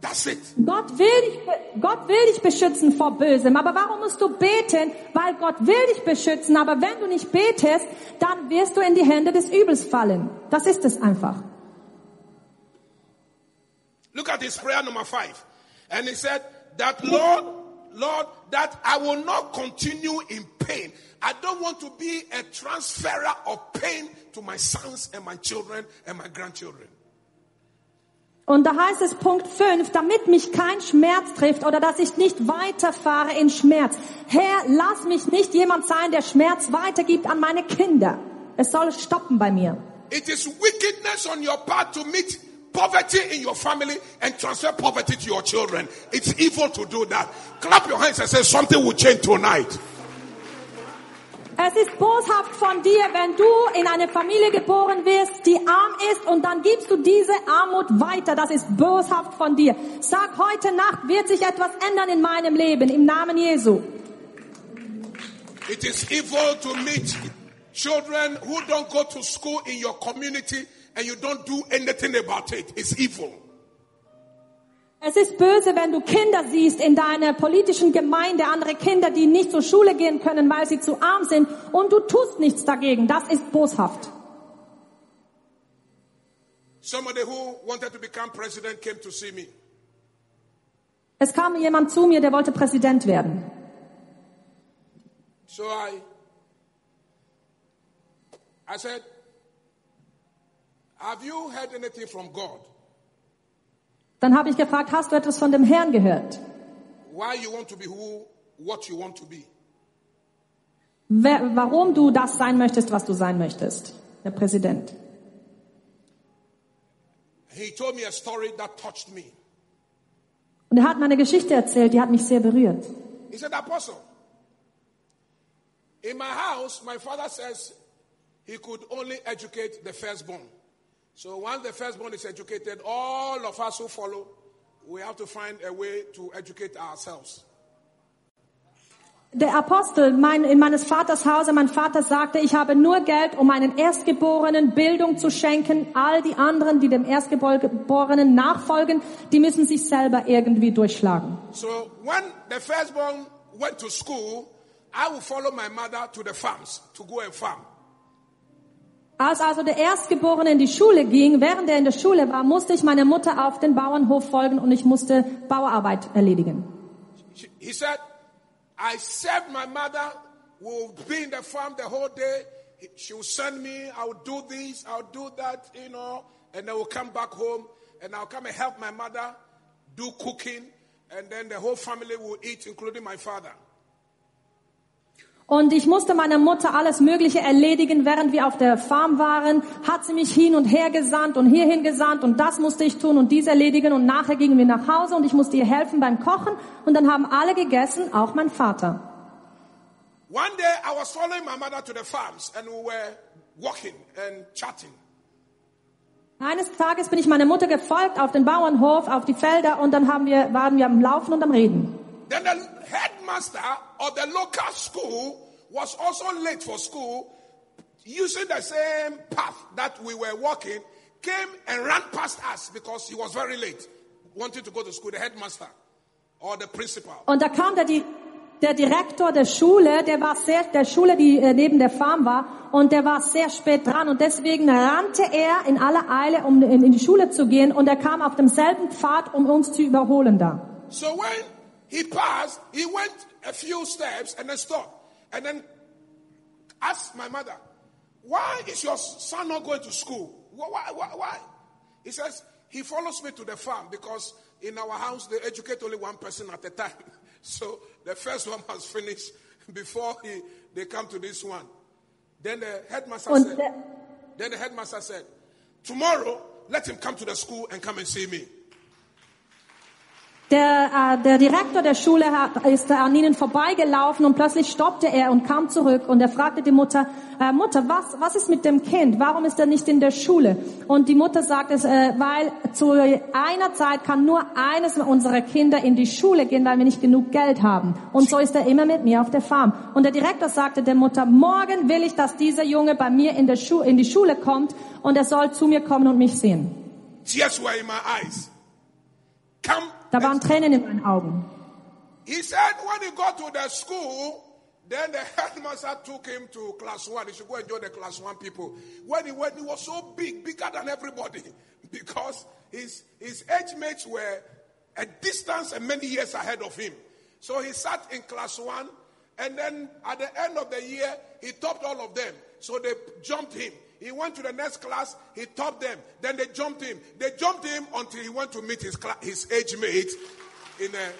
That's it. Gott will, dich, Gott will dich beschützen vor Bösem. Aber warum musst du beten? Weil Gott will dich beschützen. Aber wenn du nicht betest, dann wirst du in die Hände des Übels fallen. Das ist es einfach. Look at his prayer number five. And he said that, Lord, Lord, that I will not continue in pain. I don't want to be a transferer of pain to my sons and my children and my grandchildren. Und da heißt es Punkt 5, damit mich kein Schmerz trifft oder dass ich nicht weiterfahre in Schmerz. Herr, lass mich nicht jemand sein, der Schmerz weitergibt an meine Kinder. Es soll stoppen bei mir. It is wickedness on your part to meet poverty in your family and transfer poverty to your children. It's evil to do that. Clap your hands and say something will change tonight. Es ist boshaft von dir, wenn du in eine Familie geboren wirst, die arm ist und dann gibst du diese Armut weiter. Das ist boshaft von dir. Sag, heute Nacht wird sich etwas ändern in meinem Leben, im Namen Jesu. It is evil to meet children who don't go to school in your community and you don't do anything about it. It's evil. Es ist böse, wenn du Kinder siehst in deiner politischen Gemeinde, andere Kinder, die nicht zur Schule gehen können, weil sie zu arm sind und du tust nichts dagegen. Das ist boshaft. Somebody who wanted to become president came to see me. Es kam jemand zu mir, der wollte Präsident werden. So I, I said, have you heard anything from God? Dann habe ich gefragt, hast du etwas von dem Herrn gehört? Why you want to be who, what you want to be? Wer, warum du das sein möchtest, was du sein möchtest? Der Präsident. He told me a story that touched me. Und er hat mir eine Geschichte erzählt, die hat mich sehr berührt. He said, Apostle, in my house, my father says he could only educate the firstborn. So once the firstborn is educated, all of us who follow, we have to find a way to educate ourselves. Der Apostel mein, in meines Vaters Hause, mein Vater sagte, ich habe nur Geld, um meinen Erstgeborenen Bildung zu schenken. All die anderen, die dem Erstgeborenen nachfolgen, die müssen sich selber irgendwie durchschlagen. So when the firstborn went to school, I would follow my mother to the farms to go and farm. Als also der Erstgeborene in die Schule ging, während er in der Schule war, musste ich meiner Mutter auf den Bauernhof folgen und ich musste Bauarbeit erledigen. He said, I served my mother, will be in the farm the whole day. He- She will send me, I will do this, I'll do that, you know, and I will come back home and I'll come and help my mother do cooking, and then the whole family will eat, including my father. Und ich musste meiner Mutter alles Mögliche erledigen, während wir auf der Farm waren, hat sie mich hin und her gesandt und hierhin gesandt und das musste ich tun und dies erledigen und nachher gingen wir nach Hause und ich musste ihr helfen beim Kochen und dann haben alle gegessen, auch mein Vater. One day I was following my mother to the farms and we were walking and chatting. Eines Tages bin ich meiner Mutter gefolgt auf den Bauernhof, auf die Felder und dann haben wir, waren wir am Laufen und am Reden. Then the headmaster of the local school was also late for school, using the same path that we were walking, came and ran past us because he was very late, wanting to go to school, the headmaster or the principal. Und da kam der, der Direktor der Schule, der war sehr, der Schule, die äh, neben der Farm war, und der war sehr spät dran und deswegen rannte er in aller Eile, um in, in die Schule zu gehen und er kam auf demselben Pfad, um uns zu überholen da. So when he passed, he went a few steps and then stopped. And then asked my mother, why is your son not going to school? Why, why, why? He says, he follows me to the farm because in our house they educate only one person at a time. *laughs* So the first one must finish *laughs* before he, they come to this one. Then the headmaster said, then the headmaster said, tomorrow let him come to the school and come and see me. Der, äh, der Direktor der Schule hat, ist an ihnen vorbeigelaufen und plötzlich stoppte er und kam zurück und er fragte die Mutter, äh, Mutter, was, was ist mit dem Kind? Warum ist er nicht in der Schule? Und die Mutter sagt es, äh, weil zu einer Zeit kann nur eines unserer Kinder in die Schule gehen, weil wir nicht genug Geld haben. Und so ist er immer mit mir auf der Farm. Und der Direktor sagte der Mutter, morgen will ich, dass dieser Junge bei mir in, der Schu in die Schule kommt und er soll zu mir kommen und mich sehen. Tears were in my eyes. Come. Da waren Tränen in meinen Augen. He said when he got to the school, then the headmaster took him to class one. He should go and join the class one people. When he went, he was so big, bigger than everybody, *laughs* because his his age mates were a distance and many years ahead of him. So he sat in class one, and then at the end of the year, he topped all of them. So they jumped him. He went to the next class, he topped them. Then they jumped him. They jumped him until he went to meet his his age mate in a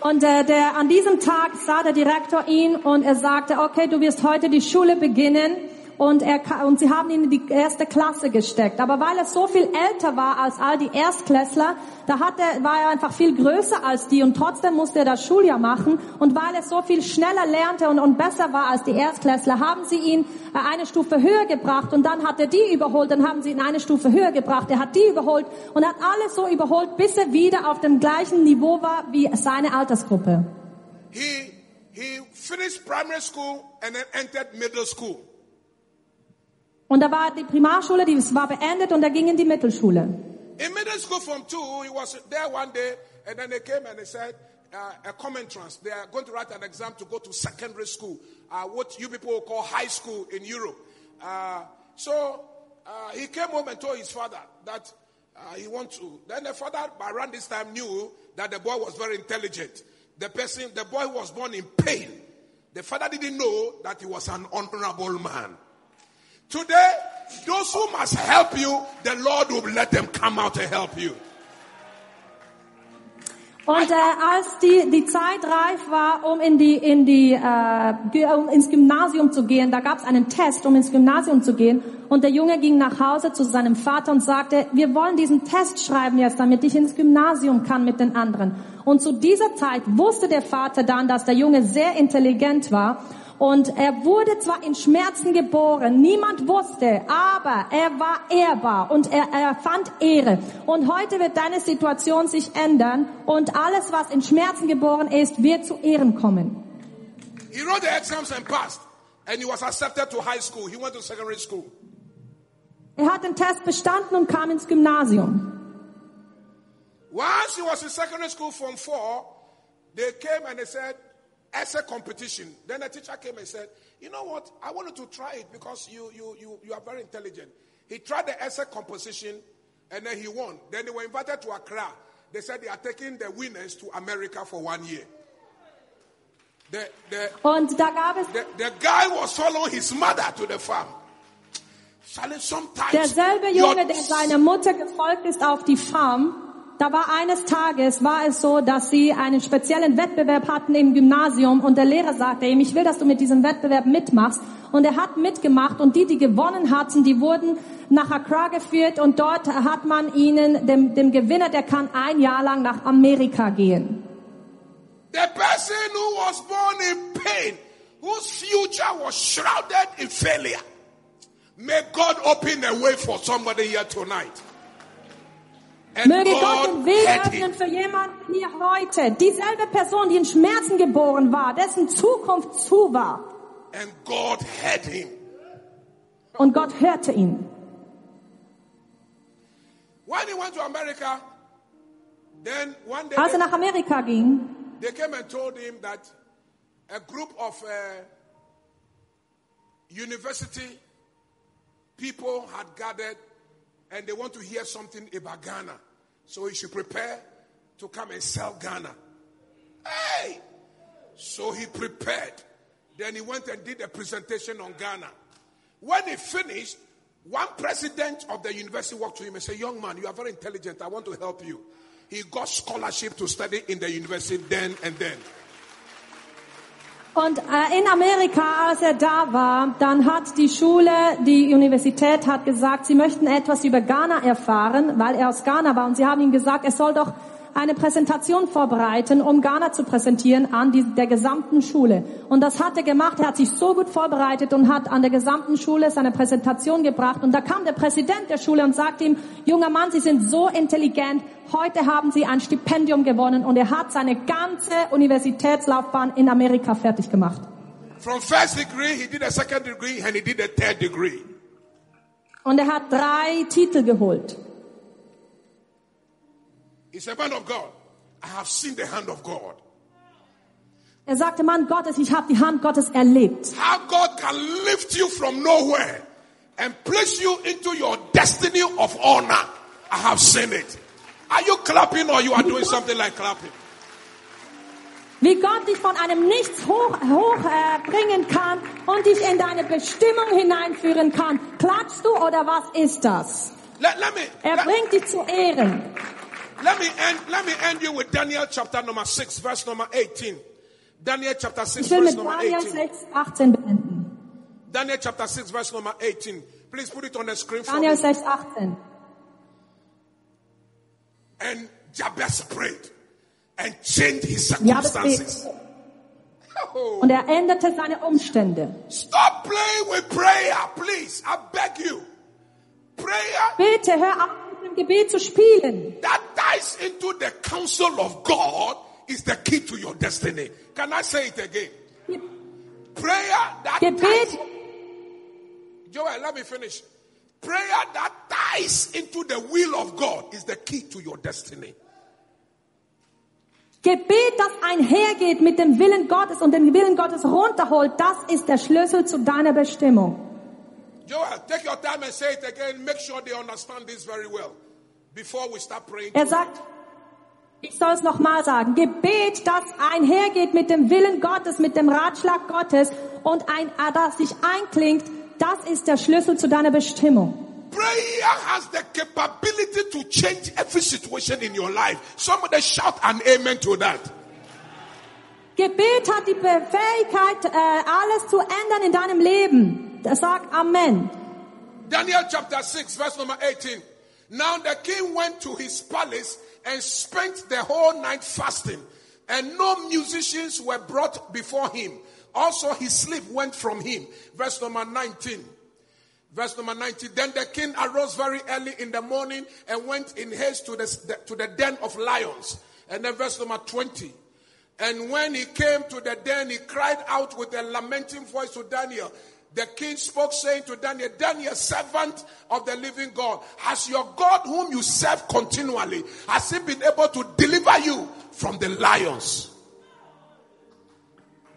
Und äh, der, an diesem Tag sah der Direktor ihn und er sagte, okay, du wirst heute die Schule beginnen. Und, er, und sie haben ihn in die erste Klasse gesteckt. Aber weil er so viel älter war als all die Erstklässler, da hat er, war er einfach viel größer als die und trotzdem musste er das Schuljahr machen. Und weil er so viel schneller lernte und, und besser war als die Erstklässler, haben sie ihn äh, eine Stufe höher gebracht und dann hat er die überholt, dann haben sie ihn eine Stufe höher gebracht, er hat die überholt und hat alles so überholt, bis er wieder auf dem gleichen Niveau war wie seine Altersgruppe. he he finished primary school and then entered middle school. Und da war die Primarschule, die war beendet und er ging in die Mittelschule. In middle school from two, he was there one day, and then they came and they said, uh, a common trans. They are going to write an exam to go to secondary school, uh, what you people call high school in Europe. Uh, so uh, he came home and told his father that uh, he wants to. Then the father, by around this time, knew that the boy was very intelligent. The person, the boy was born in pain. The father didn't know that he was an honorable man. Today, those who must help you, the Lord will let them come out and help you. Und äh, als die, die Zeit reif war, um in die, in die, äh, um ins Gymnasium zu gehen, da gab es einen Test, um ins Gymnasium zu gehen. Und der Junge ging nach Hause zu seinem Vater und sagte, wir wollen diesen Test schreiben jetzt, damit ich ins Gymnasium kann mit den anderen. Und zu dieser Zeit wusste der Vater dann, dass der Junge sehr intelligent war. Und er wurde zwar in Schmerzen geboren, niemand wusste, aber er war ehrbar und er, fand Ehre. Und heute wird deine Situation sich ändern und alles, was in Schmerzen geboren ist, wird zu Ehren kommen. He wrote the exams and passed, and he was accepted to high school. He went to secondary school. Er hat den Test bestanden und kam ins Gymnasium. Once he was in secondary school from four, they came and they said, essay competition. Then the teacher came and said, you know what? I wanted to try it because you, you, you, you are very intelligent. He tried the essay composition and then he won. Then they were invited to Accra. They said they are taking the winners to America for one year. The, the, Und da gab es the, the guy was following his mother to the farm. Derselbe Junge, der seiner Mutter gefolgt ist auf die Farm. Da war eines Tages, war es so, dass sie einen speziellen Wettbewerb hatten im Gymnasium und der Lehrer sagte ihm, ich will, dass du mit diesem Wettbewerb mitmachst. Und er hat mitgemacht und die, die gewonnen hatten, die wurden nach Accra geführt und dort hat man ihnen, dem, dem Gewinner, der kann ein Jahr lang nach Amerika gehen. The person who was born in pain, whose future was shrouded in failure. May God open a way for somebody here tonight. Möge Gott den Weg öffnen für jemanden hier heute. Dieselbe Person, die in Schmerzen geboren war, dessen Zukunft zu war. And God had him. Und Gott hörte ihn. When he went to America, then one day Als er nach Amerika ging, they came and told him that a group of uh, university people had gathered and they want to hear something about Ghana. So he should prepare to come and sell Ghana. Hey! So he prepared. Then he went and did a presentation on Ghana. When he finished, one president of the university walked to him and said, Young man, you are very intelligent. I want to help you. He got scholarship to study in the university then and then. Und äh, in Amerika, als er da war, dann hat die Schule, die Universität hat gesagt, sie möchten etwas über Ghana erfahren, weil er aus Ghana war. Und sie haben ihm gesagt, er soll doch eine Präsentation vorbereiten, um Ghana zu präsentieren an die, der gesamten Schule. Und das hat er gemacht. Er hat sich so gut vorbereitet und hat an der gesamten Schule seine Präsentation gebracht. Und da kam der Präsident der Schule und sagte ihm, junger Mann, Sie sind so intelligent. Heute haben Sie ein Stipendium gewonnen. Und er hat seine ganze Universitätslaufbahn in Amerika fertig gemacht. From first degree, he did a second degree and he did a third degree. Und er hat drei Titel geholt. He's a man of God. I have seen the hand of God. Er sagte, Mann Gottes, ich habe die Hand Gottes erlebt. How God can lift you from nowhere and place you into your destiny of honor. I have seen it. Are you clapping or you are doing something like clapping? Wie Gott dich von einem Nichts hoch, hoch äh, bringen kann und dich in deine Bestimmung hineinführen kann. Klatschst du oder was ist das? Let, let me Er let, bringt dich zu Ehren. Let me end let me end you with Daniel chapter number 6 verse number 18. Daniel chapter 6 Ich will verse mit number Daniel 18. 6, 18 beenden. Daniel chapter 6 verse number 18. Please put it on the screen for Daniel me. 6, 18. And Jabez prayed and changed his circumstances. Oh. und er änderte seine Umstände. Stop playing with prayer, please. I beg you. Prayer Bitte hör auf Gebet zu spielen. that ties into the counsel of God is the key to your destiny. Can I say it again? Prayer that Gebet, ties, Joel, let me finish. Prayer that ties into the will of God is the key to your destiny. Gebet, das einhergeht mit dem Willen Gottes und den Willen Gottes runterholt, das ist der Schlüssel zu deiner Bestimmung. Er sagt, ich soll es nochmal sagen, Gebet, das einhergeht mit dem Willen Gottes, mit dem Ratschlag Gottes und ein, das sich einklingt, das ist der Schlüssel zu deiner Bestimmung. Prayer has the capability to change every situation in your life. Somebody shout an amen to that. Gebet hat die Fähigkeit, äh, alles zu ändern in deinem Leben. Sag Amen. Daniel chapter 6, verse number 18. Now the king went to his palace and spent the whole night fasting, and no musicians were brought before him. Also, his sleep went from him. Verse number 19. Verse number 19. Then the king arose very early in the morning and went in haste to the, to the den of lions. And then verse number 20. And when he came to the den, he cried out with a lamenting voice to Daniel. The king spoke, saying to Daniel, Daniel, servant of the living God, has your God, whom you serve continually, has he been able to deliver you from the lions?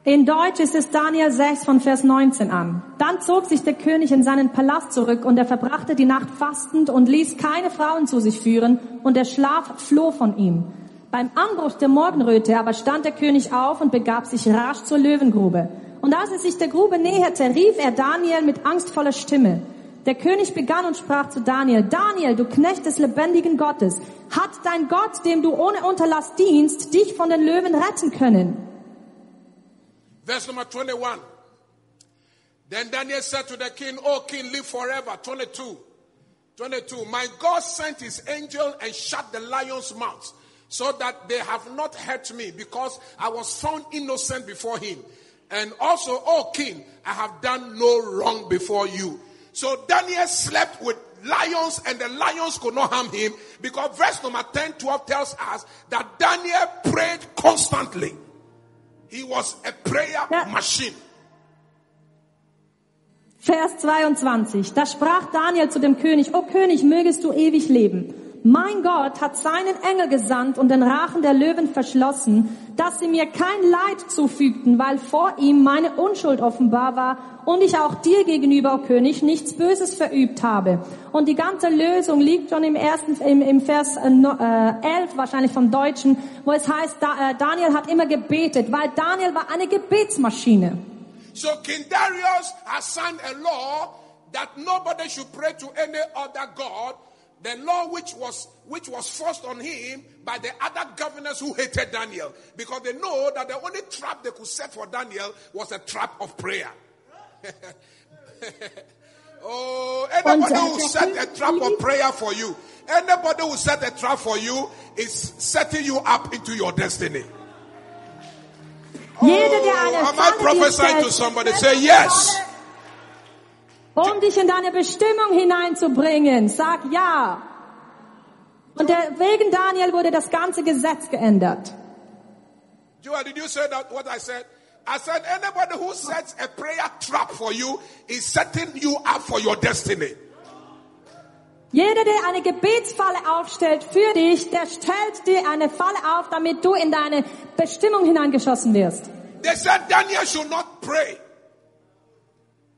In Deutsch ist es Daniel 6 von Vers 19 an. Dann zog sich der König in seinen Palast zurück und er verbrachte die Nacht fastend und ließ keine Frauen zu sich führen und der Schlaf floh von ihm. Beim Anbruch der Morgenröte aber stand der König auf und begab sich rasch zur Löwengrube. Und als er sich der Grube näherte, rief er Daniel mit angstvoller Stimme. Der König begann und sprach zu Daniel, Daniel, du Knecht des lebendigen Gottes, hat dein Gott, dem du ohne Unterlass dienst, dich von den Löwen retten können? Verse number 21. Then Daniel said to the king, O king, live forever. 22. 22. My God sent his angel and shut the lion's mouth so that they have not hurt me because I was found innocent before him. And also, O king, I have done no wrong before you. So Daniel slept with lions and the lions could not harm him because verse number 10, 12 tells us that Daniel prayed constantly. He was a prayer machine. Vers 22. Da sprach Daniel zu dem König, O König, mögest du ewig leben. Mein Gott hat seinen Engel gesandt und den Rachen der Löwen verschlossen, dass sie mir kein Leid zufügten, weil vor ihm meine Unschuld offenbar war und ich auch dir gegenüber, o König, nichts Böses verübt habe. Und die ganze Lösung liegt schon im ersten, im, im Vers äh, no- äh, 11 wahrscheinlich vom Deutschen, wo es heißt, da, äh, Daniel hat immer gebetet, weil Daniel war eine Gebetsmaschine. So King Darius has signed a law that nobody should pray to any other god. The law which was which was forced on him by the other governors who hated Daniel because they know that the only trap they could set for Daniel was a trap of prayer. *laughs* oh, anybody who set a trap of prayer for you, anybody who set a trap for you is setting you up into your destiny. Jeder, der eine Oh, am I prophesying to somebody? Say yes. Um dich in deine Bestimmung hineinzubringen. Sag ja. Und der, wegen Daniel wurde das ganze Gesetz geändert. Joel, did you say that what I said? I said anybody who sets a prayer trap for you is setting you up for your destiny. Jeder, der eine Gebetsfalle aufstellt für dich, der stellt dir eine Falle auf, damit du in deine Bestimmung hineingeschossen wirst. They said Daniel should not pray.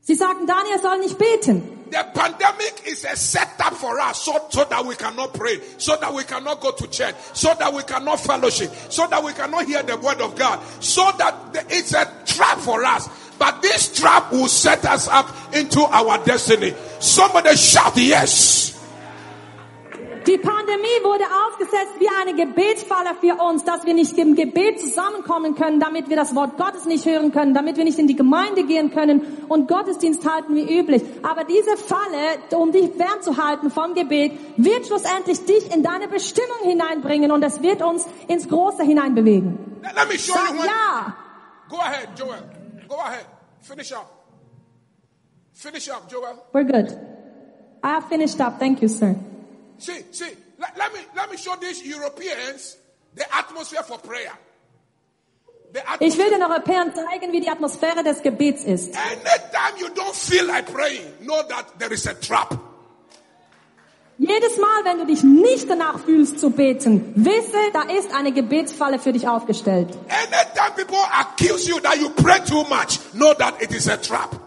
Sie Daniel soll nicht beten. The pandemic is a setup for us so, so that we cannot pray, so that we cannot go to church, so that we cannot fellowship, so that we cannot hear the word of God, so that the- it's a trap for us. But this trap will set us up into our destiny. Somebody shout yes. Die Pandemie wurde aufgesetzt wie eine Gebetsfalle für uns, dass wir nicht im Gebet zusammenkommen können, damit wir das Wort Gottes nicht hören können, damit wir nicht in die Gemeinde gehen können und Gottesdienst halten wie üblich. Aber diese Falle, um dich fernzuhalten vom Gebet, wird schlussendlich dich in deine Bestimmung hineinbringen und es wird uns ins Große hineinbewegen. Let, let me show Sag ja. Go ahead, Joel. Go ahead. Finish up. Finish up, Joel. We're good. I have finished up. Thank you, sir. See, see, let, let me let me show these Europeans the atmosphere for prayer. Ich will den Europäern zeigen, wie die Atmosphäre des Gebets ist. Anytime you don't feel like praying, know that there is a trap. Jedes Mal, wenn du dich nicht danach fühlst zu beten, wisse, da ist eine Gebetsfalle für dich aufgestellt. Anytime people accuse you that you pray too much, know that it is a trap.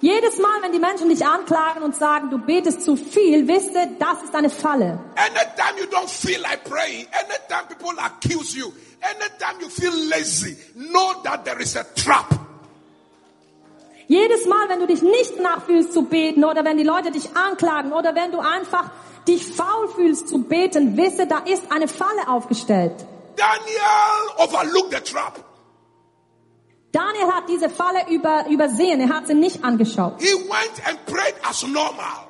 Jedes Mal, wenn die Menschen dich anklagen und sagen, du betest zu viel, wisse, das ist eine Falle. Anytime you don't feel like praying, anytime people accuse you, anytime you feel lazy, know that there is a trap. Jedes Mal, wenn du dich nicht danach fühlst zu beten oder wenn die Leute dich anklagen oder wenn du einfach dich faul fühlst zu beten, wisse, da ist eine Falle aufgestellt. Daniel overlooked the trap. Daniel hat diese Falle über, übersehen, er hat sie nicht angeschaut. He went and prayed as normal.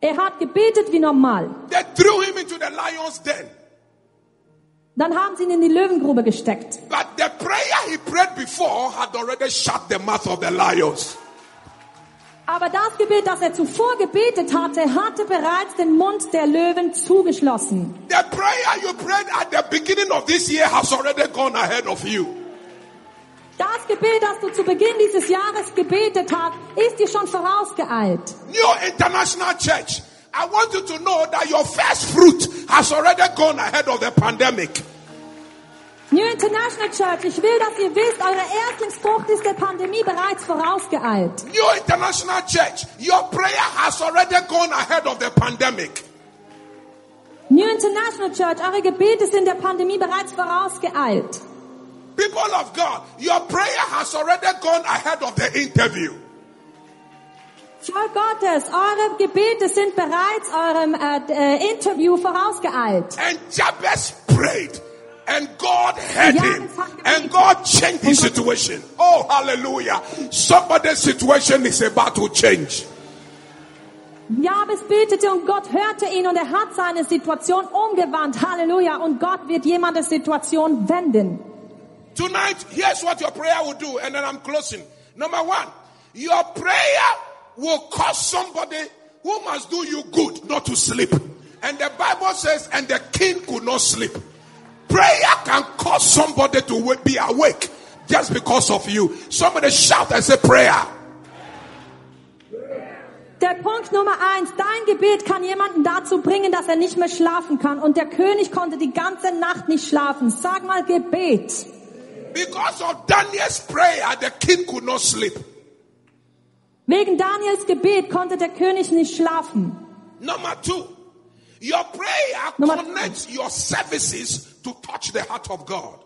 Er hat gebetet wie normal. They threw him into the lion's den. Dann haben sie ihn in die Löwengrube gesteckt. But the prayer he prayed before had already shut the mouth of the lions. Aber das Gebet, das er zuvor gebetet hatte, hatte bereits den Mund der Löwen zugeschlossen. The prayer you prayed at the beginning of this year has already gone ahead of you. Das Gebet, das du zu Beginn dieses Jahres gebetet hast, ist dir schon vorausgeeilt. New International Church, I want you to know that your first fruit has already gone ahead of the pandemic. New International Church, ich will, dass ihr wisst, eure Erstlingsfrucht ist der Pandemie bereits vorausgeeilt. New International Church, your prayer has already gone ahead of the pandemic. New International Church, eure Gebete sind der Pandemie bereits vorausgeeilt. People of God, your prayer has already gone ahead of the interview. Volk Gottes, eure Gebete sind bereits eurem äh, äh, Interview vorausgeeilt. And Jabez prayed, and God heard him, and. God changed his situation. Oh, hallelujah. Somebody's situation is about to change. Jabes betete und Gott hörte ihn und er hat seine Situation umgewandt. Halleluja. Und Gott wird jemandes Situation wenden. Tonight, here's what your prayer will do, and then I'm closing. Number one, your prayer will cause somebody who must do you good not to sleep. And the Bible says, and the king could not sleep. Prayer can cause somebody to be awake just because of you. Somebody shout and say prayer. Der Punkt Nummer eins, dein Gebet kann jemanden dazu bringen, dass er nicht mehr schlafen kann. Und der König konnte die ganze Nacht nicht schlafen. Sag mal Gebet. Because of Daniel's prayer, the king could not sleep. Wegen Daniels Gebet konnte der König nicht schlafen. Number two, your prayer Number- connects your services to touch the heart of God.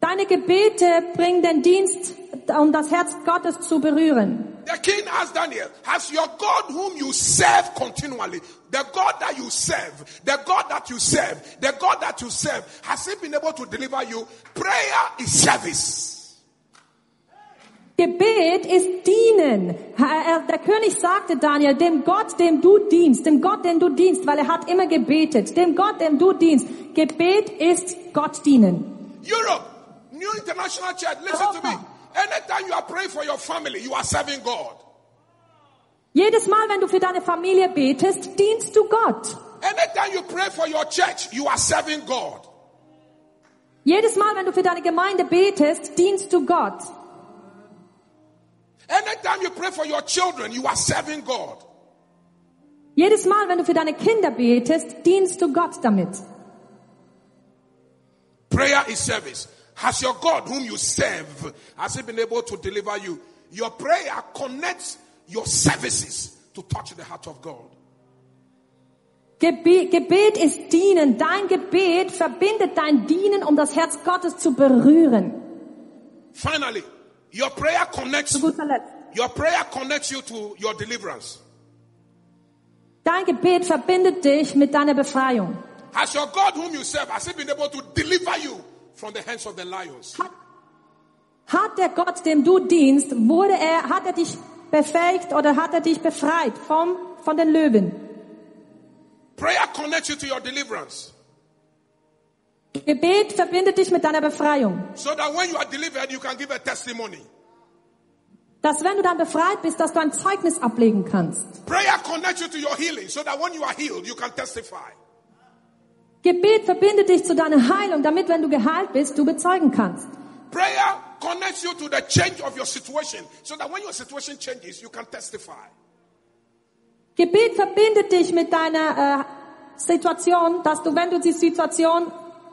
Deine Gebete bringen den Dienst, um das Herz Gottes zu berühren. The king asked Daniel, Has your God whom you serve continually, the God that you serve, the God that you serve, the God that you serve, has he been able to deliver you? Prayer is service. Gebet ist dienen. Er- er- Der König sagte Daniel, dem Gott, dem du dienst, dem Gott, dem du dienst, weil er hat immer gebetet, dem Gott, dem du dienst. Gebet ist Gott dienen. Europe, New International Church, listen to me. Anytime you are praying for your family, you are serving God. Jedes Mal, wenn du für deine Familie betest, dienst du Gott. Anytime you pray for your church, you are serving God. Jedes Mal, wenn du für deine Gemeinde betest, dienst du Gott. Anytime you pray for your children, you are serving God. Jedes Mal, wenn du für deine Kinder betest, dienst du Gott damit. Prayer is service. Has your God whom you serve, has he been able to deliver you? Your prayer connects your services to touch the heart of God. Gebet, Gebet ist dienen. Dein Gebet verbindet dein Dienen, um das Herz Gottes zu berühren. Finally, your prayer connects, Zu guter Letzt. your prayer connects you to your deliverance. Dein Gebet verbindet dich mit deiner Befreiung. Has your God whom you serve, has he been able to deliver you from the hands of the lions? Hat der Gott, dem du dienst, wurde er, hat er dich befähigt oder hat er dich befreit vom, von den Löwen? Prayer connects you to your deliverance. Gebet verbindet dich mit deiner Befreiung. So that when you are delivered, you can give a testimony. Dass wenn du dann befreit bist, dass du ein Zeugnis ablegen kannst. Prayer connects you to your healing so that when you are healed, you can testify. Gebet verbindet dich zu deiner Heilung, damit wenn du geheilt bist, du bezeugen kannst. Prayer connects you to the change of your situation so that when your situation changes, you can testify. Gebet verbindet dich mit deiner äh, Situation, dass du, wenn du die Situation,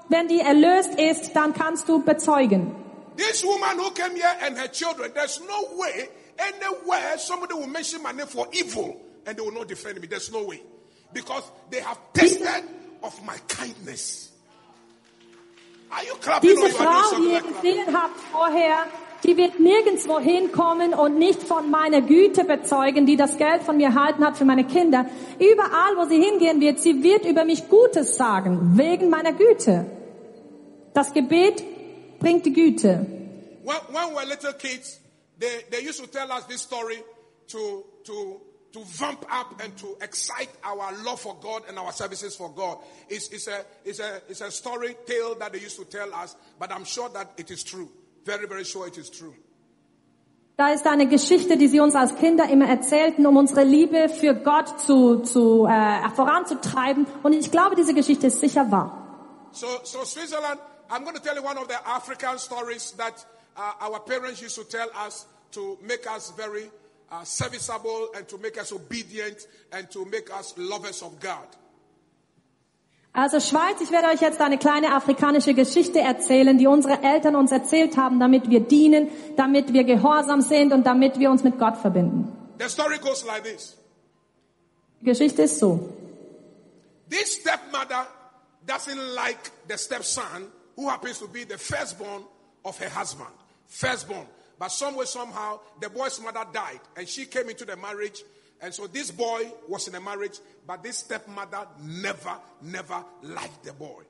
wenn die erlöst ist, dann kannst du bezeugen. This woman who came here and her children, there's no way anywhere somebody will mention my name for evil and they will not defend me. There's no way. Because they have tasted of my kindness. Are you clapping Diese Frau, die ihr gesehen habt vorher, die wird nirgendwo hinkommen und nicht von meiner Güte bezeugen, die das Geld von mir erhalten hat für meine Kinder. Überall, wo sie hingehen wird, sie wird über mich Gutes sagen, wegen meiner Güte. Das Gebet bringt die Güte. When, when we were little kids, they, they used to tell us this story to, to, to vamp up and to excite our love for God and our services for God. It's, it's, a, it's, a, it's a story tale that they used to tell us, but I'm sure that it is true. Very, very sure it is true. Da ist eine Geschichte, die sie uns als Kinder immer erzählten, um unsere Liebe für Gott zu, zu, äh, voranzutreiben. Und ich glaube, diese Geschichte ist sicher wahr. So, so Switzerland, I'm going to tell you one of the African stories that uh, our parents used to tell us to make us very uh, serviceable and to make us obedient and to make us lovers of God. Also Schweiz, ich werde euch jetzt eine kleine afrikanische Geschichte erzählen, die unsere Eltern uns erzählt haben, damit wir dienen, damit wir gehorsam sind und damit wir uns mit Gott verbinden. The story goes like this. Die Geschichte ist so. This stepmother doesn't like the stepson who happens to be the firstborn of her husband. Firstborn. But some way, somehow, the boy's mother died and she came into the marriage. And so this boy was in a marriage, but this stepmother never, never liked the boy.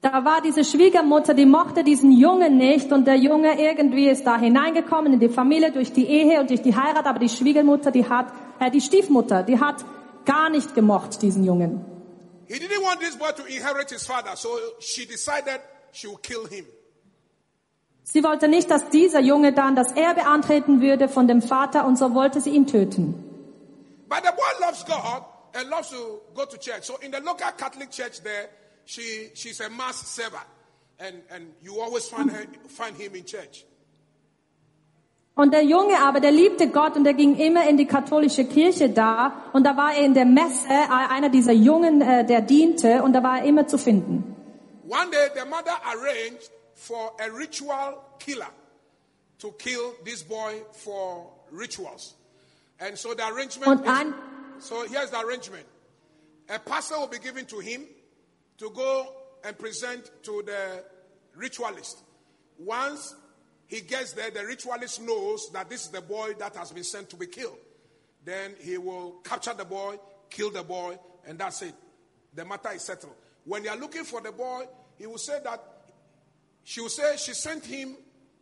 Da war diese Schwiegermutter, die mochte diesen Jungen nicht und der Junge irgendwie ist da hineingekommen in die Familie durch die Ehe und durch die Heirat, aber die Schwiegermutter, die hat, äh, die Stiefmutter, die hat gar nicht gemocht diesen Jungen. He didn't want this boy to inherit his father, so she decided she would kill him. Sie wollte nicht, dass dieser Junge dann das Erbe antreten würde von dem Vater und so wollte sie ihn töten. But the boy loves God and loves to go to church. So in the local Catholic church there, she, she's a mass server. And, and you always find, her, find him in church. Und der Junge aber, der liebte Gott und der ging immer in die katholische Kirche da und da war er in der Messe, äh, einer dieser Jungen, äh, der diente und da war er immer zu finden. One day, the mother arranged for a ritual killer to kill this boy for rituals. And so the arrangement is- so here's the arrangement. A parcel will be given to him to go and present to the ritualist. Once he gets there, the ritualist knows that this is the boy that has been sent to be killed. Then he will capture the boy, kill the boy, and that's it. The matter is settled. When they are looking for the boy, he will say that she will say she sent him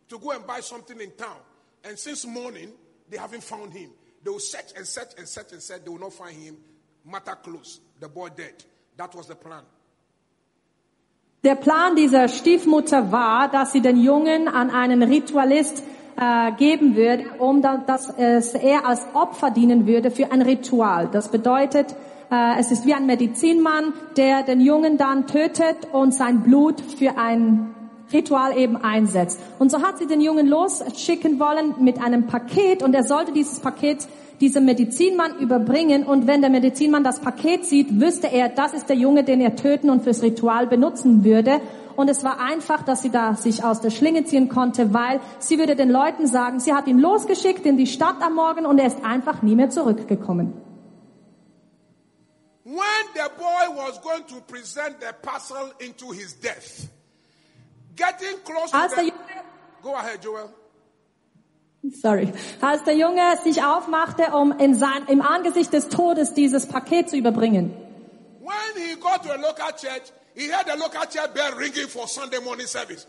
to go and buy something in town. And since morning, they haven't found him. They will search and search and search and search. They will not find him. Matter closed. The boy dead. That was the plan. Der Plan dieser Stiefmutter war, dass sie den Jungen an einen Ritualist äh, geben würde, um dann, dass es er als Opfer dienen würde für ein Ritual. Das bedeutet, äh, es ist wie ein Medizinmann, der den Jungen dann tötet und sein Blut für ein Ritual eben einsetzt. Und so hat sie den Jungen losschicken wollen mit einem Paket und er sollte dieses Paket diesem Medizinmann überbringen und wenn der Medizinmann das Paket sieht, wüsste er, das ist der Junge, den er töten und fürs Ritual benutzen würde. Und es war einfach, dass sie da sich aus der Schlinge ziehen konnte, weil sie würde den Leuten sagen, sie hat ihn losgeschickt in die Stadt am Morgen und er ist einfach nie mehr zurückgekommen. When the boy was going to present the parcel into his death, getting close to the... Go ahead, Joel. Sorry. Als der Junge sich aufmachte, um in sein, im Angesicht des Todes dieses Paket zu überbringen. When he got to a local church, he heard the local church bell ringing for Sunday morning service.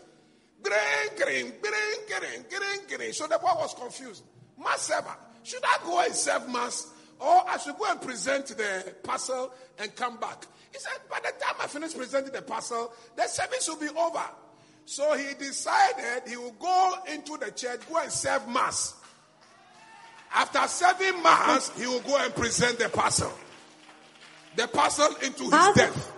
Gring, gring, gring, gring, gring, gring. So the boy was confused. Mass server, should I go and serve mass? Or I should go and present the parcel and come back? He said, by the time I finish presenting the parcel, the service will be over. So he decided he will go into the church, go and serve mass. After serving mass, he will go and present the parcel. The parcel into his Also- death.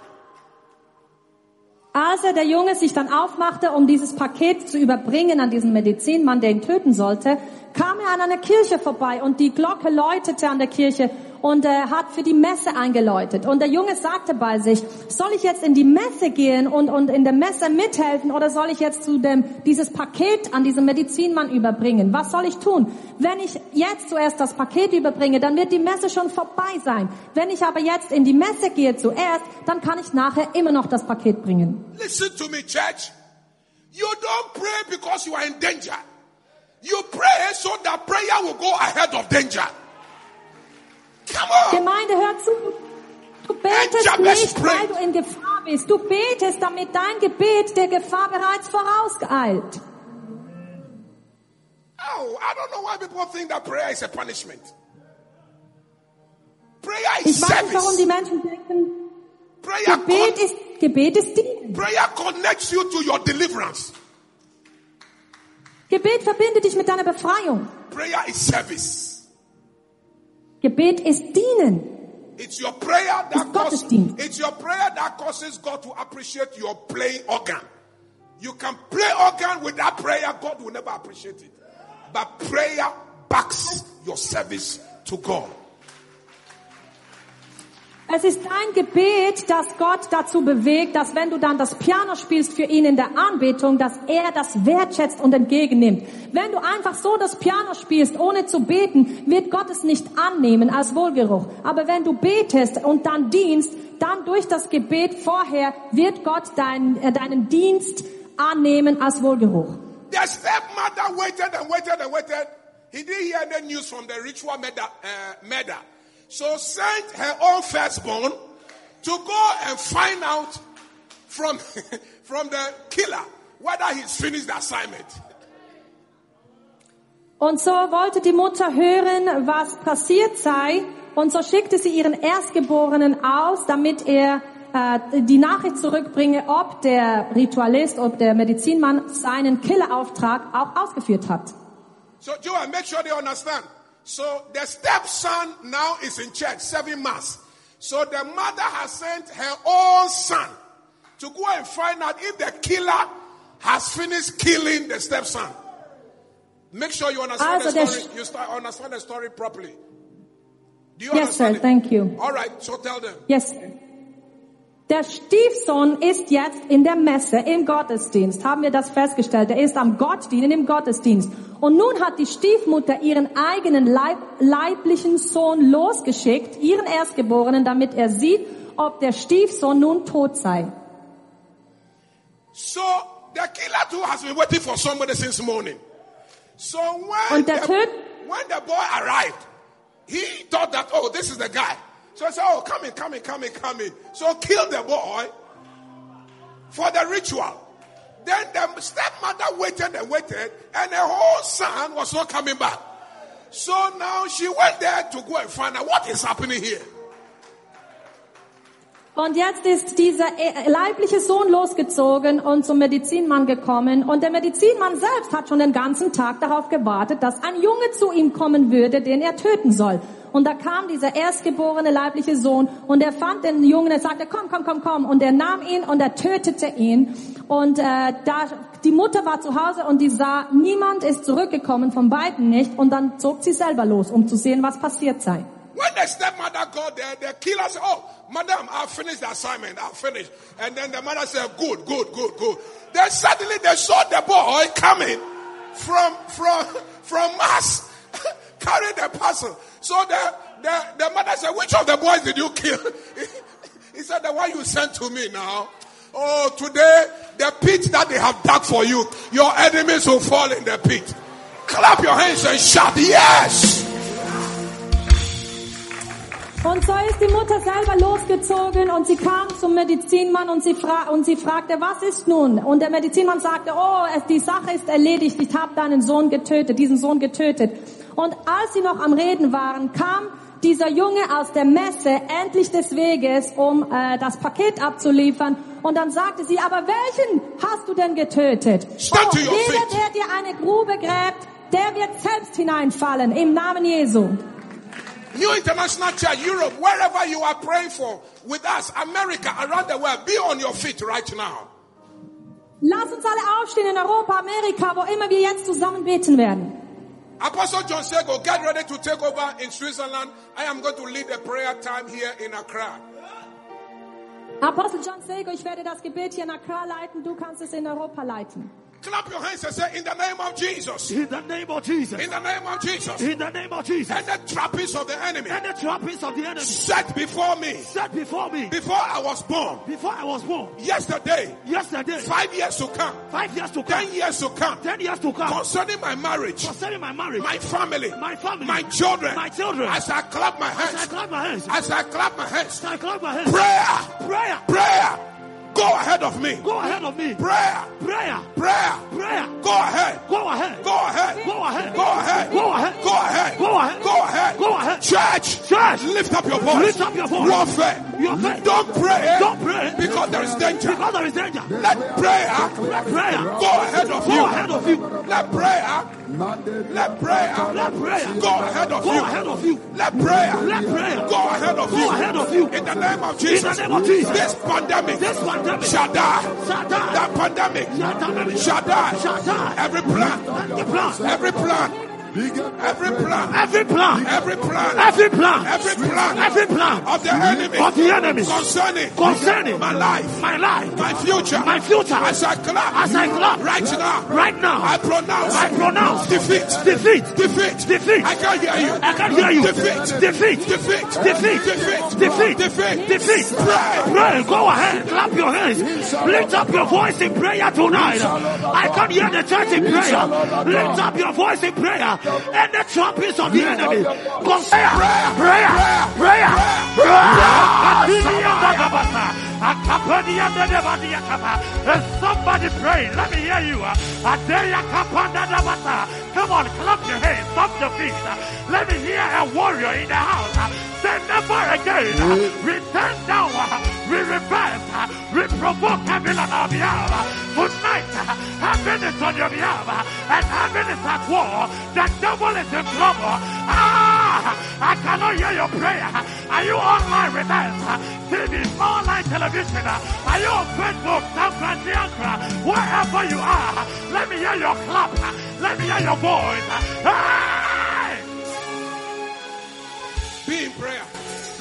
Als er der Junge sich dann aufmachte, um dieses Paket zu überbringen an diesen Medizinmann, der ihn töten sollte, kam er an einer Kirche vorbei und die Glocke läutete an der Kirche und er hat für die Messe eingeläutet. Und der Junge sagte bei sich, soll ich jetzt in die Messe gehen und, und in der Messe mithelfen oder soll ich jetzt zu dem, dieses Paket an diesen Medizinmann überbringen? Was soll ich tun? Wenn ich jetzt zuerst das Paket überbringe, dann wird die Messe schon vorbei sein. Wenn ich aber jetzt in die Messe gehe zuerst, dann kann ich nachher immer noch das Paket bringen. Listen to me, church. You don't pray because you are in danger. You pray so that prayer will go ahead of danger. Gemeinde, hör zu. Du betest nicht, weil du in Gefahr bist. Du betest, damit dein Gebet der Gefahr bereits vorausgeeilt. Oh, I don't know why people think that prayer is a punishment. Prayer Ich weiß nicht, warum die. Menschen denken, Prayer, Gebet ist, Gebet ist Dienen. prayer connects you to your deliverance. Gebet verbindet dich mit deiner Befreiung. Prayer is service. Gebet ist Dienen. It's your prayer that It's causes, it's your prayer that causes God to appreciate your playing organ. You can play organ without prayer, God will never appreciate it. But prayer backs your service to God. Es ist dein Gebet, das Gott dazu bewegt, dass wenn du dann das Piano spielst für ihn in der Anbetung, dass er das wertschätzt und entgegennimmt. Wenn du einfach so das Piano spielst, ohne zu beten, wird Gott es nicht annehmen als Wohlgeruch. Aber wenn du betest und dann dienst, dann durch das Gebet vorher wird Gott dein, äh, deinen Dienst annehmen als Wohlgeruch. The stepmother waited and waited and waited. He didn't hear any news from the ritual murder, uh, murder. So sent her own firstborn to go and find out from, *laughs* from the killer whether he's finished the assignment. Und so wollte die Mutter hören, was passiert sei. Und so schickte sie ihren Erstgeborenen aus, damit er äh, die Nachricht zurückbringe, ob der Ritualist, ob der Medizinmann seinen Killerauftrag auch ausgeführt hat. So Joel, make sure they understand. So the stepson now is in church, serving mass. So the mother has sent her own son to go and find out if the killer has finished killing the stepson. Make sure you understand Also the story. You start, understand the story properly. Do you Yes, sir. it? Thank you. All right. So tell them. Yes. Der Stiefsohn ist jetzt in der Messe, im Gottesdienst. Haben wir das festgestellt? Er ist am Gott dienen, im Gottesdienst. Und nun hat die Stiefmutter ihren eigenen Leib, leiblichen Sohn losgeschickt, ihren Erstgeborenen, damit er sieht, ob der Stiefsohn nun tot sei. So the killer too has been waiting for somebody since morning. So when Und der the, when the boy arrived, he thought that oh this is the guy. So he said oh come in, come in, come in, come in. So kill the boy for the ritual. Then the stepmother waited and waited, and the whole son was not coming back. So now she went there to go and find out what is happening here. Und jetzt ist dieser äh, leibliche Sohn losgezogen und zum Medizinmann gekommen. Und der Medizinmann selbst hat schon den ganzen Tag darauf gewartet, dass ein Junge zu ihm kommen würde, den er töten soll. Und da kam dieser erstgeborene leibliche Sohn und er fand den Jungen, er sagte, komm, komm, komm, komm. Und er nahm ihn und er tötete ihn. Und äh, da die Mutter war zu Hause und die sah, niemand ist zurückgekommen, von beiden nicht. Und dann zog sie selber los, um zu sehen, was passiert sei. When the stepmother got there, the killer said, Oh, madam, I've finished the assignment. I've finished. And then the mother said, Good, good, good, good. Then suddenly they saw the boy coming from, from, from us, *laughs* carrying the parcel. So the, the, the mother said, Which of the boys did you kill? *laughs* he said, The one you sent to me now. Oh, today, the pit that they have dug for you, your enemies will fall in the pit. Clap your hands and shout, Yes! Und so ist die Mutter selber losgezogen und sie kam zum Medizinmann und sie, fra und sie fragte, was ist nun? Und der Medizinmann sagte, oh, es, die Sache ist erledigt, ich habe deinen Sohn getötet, diesen Sohn getötet. Und als sie noch am Reden waren, kam dieser Junge aus der Messe endlich des Weges, um äh, das Paket abzuliefern. Und dann sagte sie, aber welchen hast du denn getötet? Stand oh, jeder, der dir eine Grube gräbt, der wird selbst hineinfallen, im Namen Jesu. New International Church, Europe, wherever you are praying for, with us, America, around the world, be on your feet right now. Lass uns alle aufstehen in Europa, Amerika, wo immer wir jetzt zusammen beten werden. Apostle John Sego, get ready to take over in Switzerland. I am going to lead a prayer time here in Accra. Apostel John Sego, ich werde das Gebet hier in Accra leiten, du kannst es in Europa leiten. Clap your hands and say, In the name of Jesus. In the name of Jesus. In the name of Jesus. In the name of Jesus. And the trappings of the enemy And the trappings of the enemy set before me. Set before me. Before I was born. before I was born. Yesterday, Yesterday, five years to come, five years to come, ten years to come, ten years to come, concerning my marriage, concerning my marriage, my family, my family, my children, my children. as I clap my hands. As I clap my hands, as I clap my hands, as I clap my hands, prayer, prayer, prayer, go ahead of me, go ahead of me, prayer, prayer, prayer, prayer, go ahead, go ahead, go ahead, go ahead, go ahead, go ahead, go ahead, go ahead, go ahead, go ahead. church, Church, lift up your voice, Lift up your voice. warfare, Warfare. don't pray, Don't pray. because there is danger. because there is danger. Let prayer Let prayer go ahead of you. go ahead of you. Let prayer, let prayer Let prayer go ahead of go you. ahead of you. Let prayer, Let prayer go ahead of go you. ahead of you. In the name of Jesus. name of Jesus. This pandemic, This pandemic shall die. shall die. That pandemic Shall die. shall die. Shall die. Every plan, Every plan. every plan Every plan, Every plan. every plan, Every plan. every plan, Every plan. of the enemy, Of the enemy. concerning, Concerning. my life, My life. my future, My future. as I clap, As I clap. right now, Right now. I pronounce, I pronounce. defeat, Defeat. defeat, Defeat. I can't hear you. I can't hear you. Defeat, Defeat. defeat, Defeat. defeat, Defeat. defeat, Defeat. Pray. Pray. Go ahead. Clap your hands. Lift up your voice in prayer tonight. I can't hear the church in prayer. Lift up your voice in prayer. And the trumpets of the enemy. Prayer. Prayer. Prayer. Prayer. Somebody pray. Let me hear you. Come on, clap your hands, stomp your feet. Let me hear a warrior in the house. Say never again. We turn down. We reverse. We provoke heaven on our behalf. Tonight, heaven is on your behalf. And heaven is at war. The devil is in trouble. Ah, I cannot hear your prayer. Are you online with us? TV, online television. Are you on Facebook, San Francisco? Wherever you are, let me hear your clap. Let me hear your voice. Hey! Be in prayer.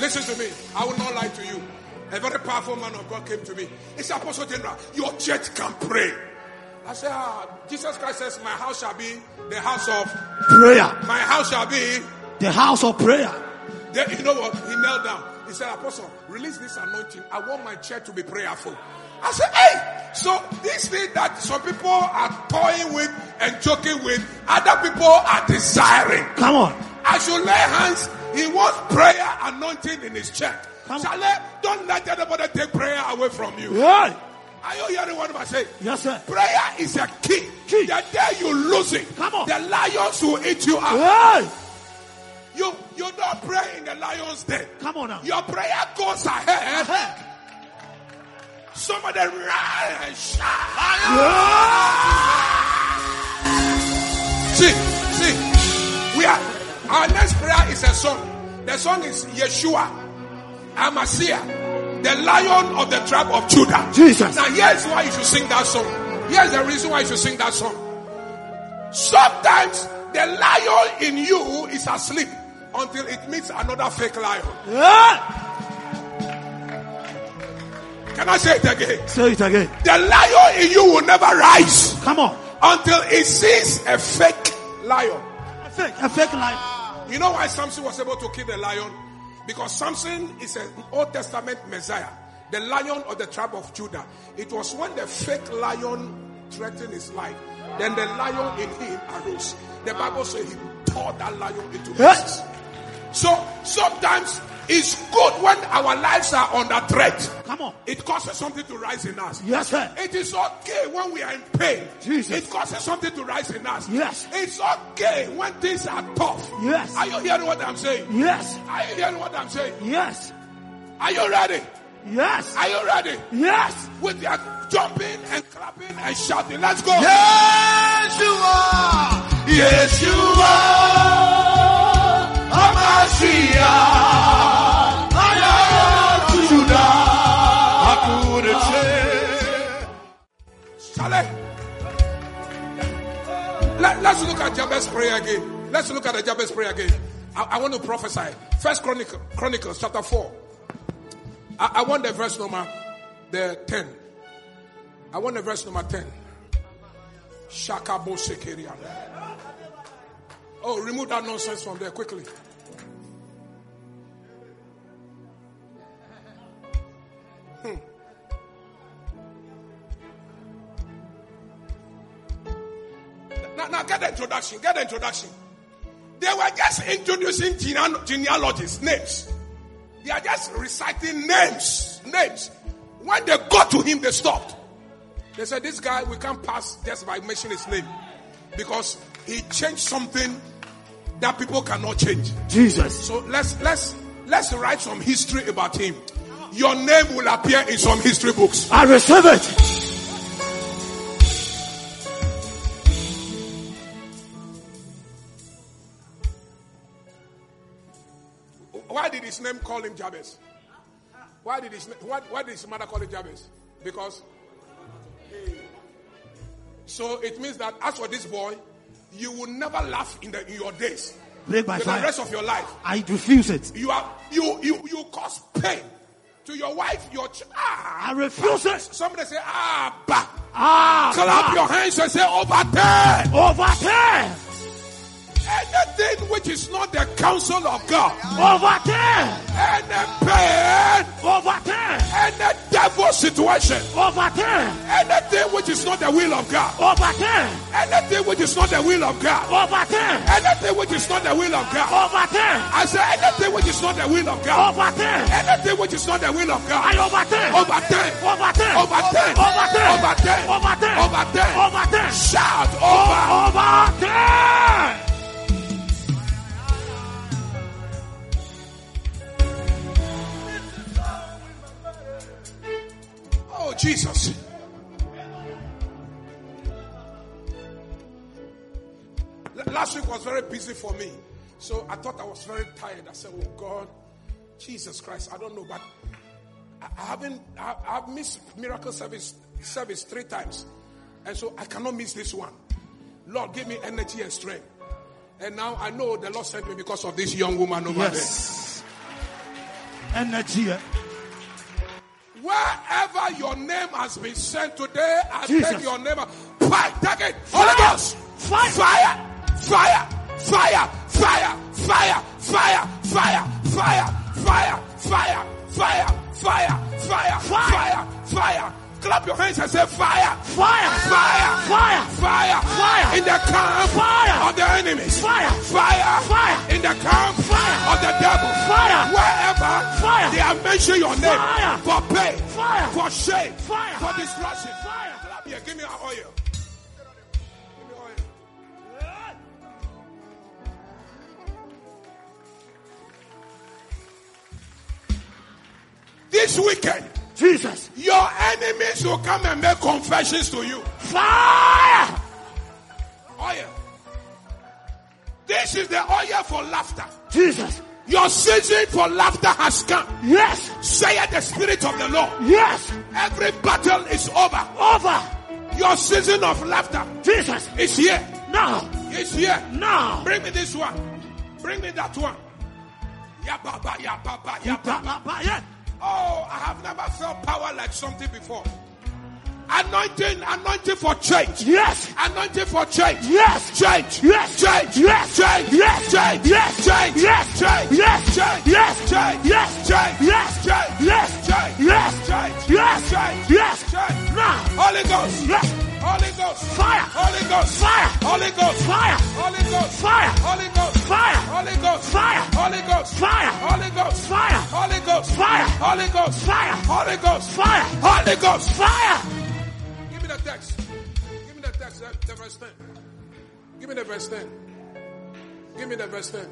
Listen to me. I will not lie to you. A very powerful man of God came to me. He said, Apostle General, your church can pray. I said, ah, Jesus Christ says, My house shall be the house of, Prayer. my house shall be. The house of prayer. Then, you know what? He knelt down. He said, Apostle, release this anointing. I want my church to be prayerful. I said, hey, so this thing that some people are toying with and joking with, other people are desiring. Come on. I should lay hands. He wants prayer anointing in his church. Come- Shale, don't let anybody take prayer away from you. Yeah. Are you hearing what I say? Yes, sir. Prayer is a key. Key. The day you lose it, Come on. the lions will eat you up. Hey! You you don't pray in the lion's den. Come on now. Your prayer goes ahead. Hey. Some of them run and shout. See, see, we are. Our next prayer is a song. The song is Yeshua, Amasia, the lion of the tribe of Judah. Jesus. Now, here's why you should sing that song. Here's the reason why you should sing that song. Sometimes the lion in you is asleep until it meets another fake lion. Yeah. Can I say it again? Say it again. The lion in you will never rise Come on. until it sees a fake lion. A fake, a fake life. You know why Samson was able to kill the lion? Because Samson is an Old Testament Messiah, the lion of the tribe of Judah. It was when the fake lion threatened his life, then the lion in him arose. The Bible says he tore that lion into pieces. So sometimes it's good when our lives are under threat. Come on. It causes something to rise in us. Yes, sir. It is okay when we are in pain. Jesus. It causes something to rise in us. Yes. It's okay when things are tough. Yes. Are you hearing what I'm saying? Yes. Are you hearing what I'm saying? Yes. Are you ready? Yes. Are you ready? Yes. With your jumping and clapping and shouting. Let's go. Yeshua, Yeshua, Hamashiach, Charlie. Let, us look at Jabez prayer again. Let's look at the Jabez prayer again. I, I want to prophesy. First Chronicle, Chronicles chapter 4. I, I want the verse number the 10. I want the verse number 10. Shakabo Sekerian. Oh, remove that nonsense from there quickly. Hmm. Now, now get the introduction. Get the introduction. They were just introducing geneal- genealogies, names. They are just reciting names, names. When they got to him, they stopped. They said, "This guy, we can't pass just by mentioning his name, because he changed something that people cannot change." Jesus. So let's let's let's write some history about him. Your name will appear in some history books. I receive it. His name call him Jabez? Why did his why, why did his mother call him Jabez? Because so it means that as for this boy, you will never laugh in, the, in your days. Break by For the rest of your life. I refuse it. You are you you you cause pain to your wife, your child. ah. I refuse it. Somebody say ah bah. Ah, Clap bah. your hands and say overturn Overturn. Anything which is not the counsel of God. Overturn. Any pain, Overturn. any devil situation, Overturn. anything which is not the will of God, Overturn. anything which is not the will of God, Overturn. anything which is not the will of God. Overturn. I say anything which is not the will of God, Overturn. anything which is not the will of I God. overturn. Overturn. Overturn. Overturn. Overturn. Overturn. Overturn. Overturn. Overturn. Shout over. Overturn. Jesus. Last week was very busy for me. So I thought I was very tired. I said, Oh God, Jesus Christ, I don't know, but I haven't, I, I've missed miracle service, service three times. And so I cannot miss this one. Lord, give me energy and strength. And now I know the Lord sent me because of this young woman over there. Yes. Energy. Wherever your name has been sent today, I Jesus. take your name. Fire, take it. Holy Ghost. Fire. Fire. Fire. Fire. Fire. Fire. Fire. Fire. Fire. Fire. Fire. Fire. Fire. Fire. Fire. Fire. Clap your hands and say fire. Fire. Fire. Fire. Fire. Fire. In the camp Fire. of the enemies. Fire. Fire. Fire. In the camp Fire. of the devil. Fire. Wherever Fire. they have mentioned your name Fire. for pain, Fire. for shame, Fire. for destruction. Fire. Clap here. Give me an oil. Give me oil. This weekend, Jesus. your enemies will come and make confessions to you. Fire. Oil. This is the oil for laughter. Jesus. Your season for laughter has come. Yes. Saith the Spirit of the Lord. Yes. Every battle is over. Over. Your season of laughter Jesus. is here. Now. It's here. Now. Bring me this one. Bring me that one. Ya baba, ya baba, ya baba. Yeah. Oh, I have never felt power like something before. Anointing, anointing for change. Yes. Anointing for change. Yes. Change. Yes. Change. Yes. Change. Yes. Change. Yes. Change. Yes. Change. Yes. Change. Yes. Change. Yes. Change. Yes. Change. Yes. Change. Yes. Change. Yes. Change. Yes. Change. Yes, Now. Holy Ghost. Yes. Holy Ghost. Fire. Holy Ghost. Fire. Holy Ghost. Fire. Holy Ghost. Fire. Holy Ghost. Fire. Holy Ghost. Fire. Holy Ghost. Fire. Holy Ghost. Fire. Holy Ghost. Fire. Holy Ghost. Fire. Holy Ghost. Fire. Give me the text. Give me the text. Verse 10. Give me the verse 10. Give me the verse 10.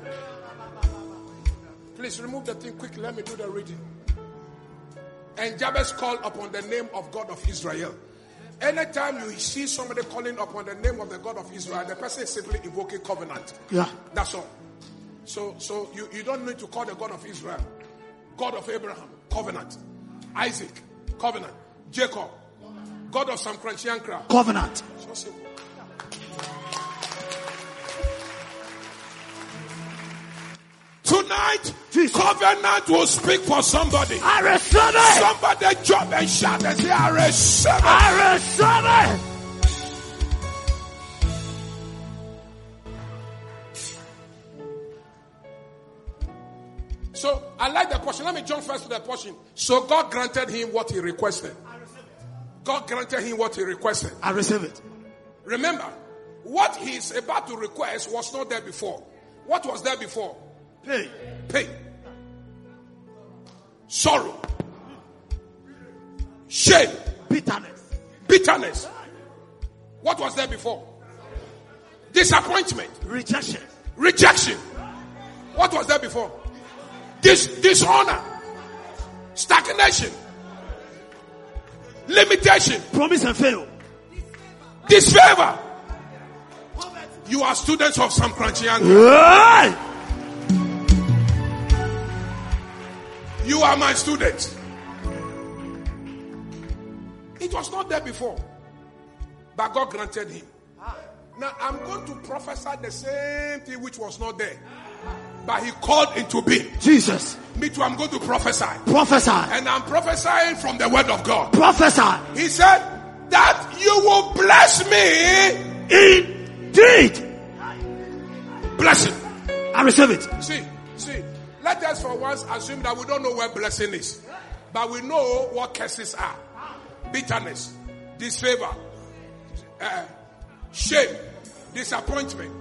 Please remove the thing quickly. Let me do the reading. And Jabez called upon the name of God of Israel. Anytime you see somebody calling upon the name of the God of Israel, the person is simply invoking covenant. Yeah. That's all. So, so you, you don't need to call the God of Israel, God of Abraham, covenant, Isaac, covenant, Jacob, God of Sam Crunchy Covenant. So simple. Tonight, Jesus. covenant will speak for somebody. I receive it. Somebody jump and shout and say, I receive it. I receive it. So I like the portion. Let me jump first to the portion. So God granted him what he requested. God granted him what he requested. I receive it. Remember, what he's about to request was not there before. What was there before? Hey. Pain, sorrow, shame, Bitterness. bitterness. What was there before? Disappointment, Rejection. rejection. What was there before? Dis- dishonor, stagnation, limitation, Promise and fail. disfavor. You are students of some crunchy You are my student. It was not there before. But God granted him. Now I'm going to prophesy the same thing which was not there. But he called into being. Jesus. Me too, I'm going to prophesy. Prophesy. And I'm prophesying from the word of God. Prophesy. He said that you will bless me. Indeed. bless Blessing. I receive it. See, see, let us for once assume that we don't know where blessing is. But we know what curses are. Bitterness, disfavor, uh, shame, disappointment.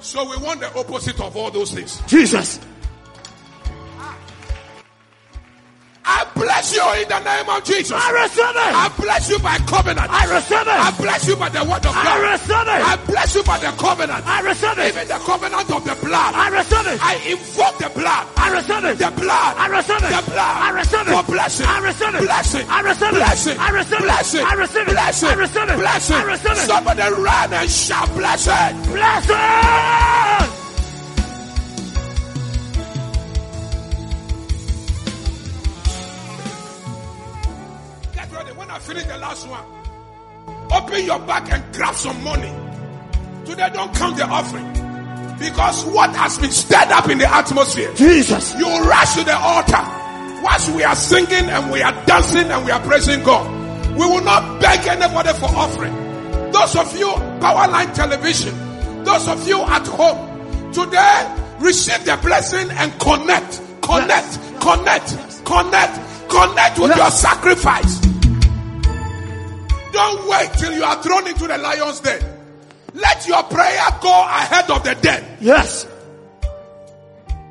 So we want the opposite of all those things. Jesus. Bless you in the name of Jesus. I receive it. I bless you by covenant. I receive it. I bless you by the word of God. I receive I bless you by the covenant. I receive it. Even the covenant of the blood. I receive it. I invoke the blood. I receive it. The blood. I receive it. The blood. I receive it. For blessing. I receive it. Blessing. I receive it. Blessing. I receive it. Blessing. I receive it. Blessing. I receive it. Blessing. I receive it. Somebody run and shout blessing. Blessing. Finish the last one, open your bag and grab some money. Today, don't count the offering. Because what has been stirred up in the atmosphere, Jesus. you rush to the altar. Whilst we are singing and we are dancing and we are praising God, we will not beg anybody for offering. Those of you, Powerline Television, those of you at home, today receive the blessing and connect, connect, connect, connect, connect with your sacrifice. Don't wait till you are thrown into the lion's den. Let your prayer go ahead of the den. Yes.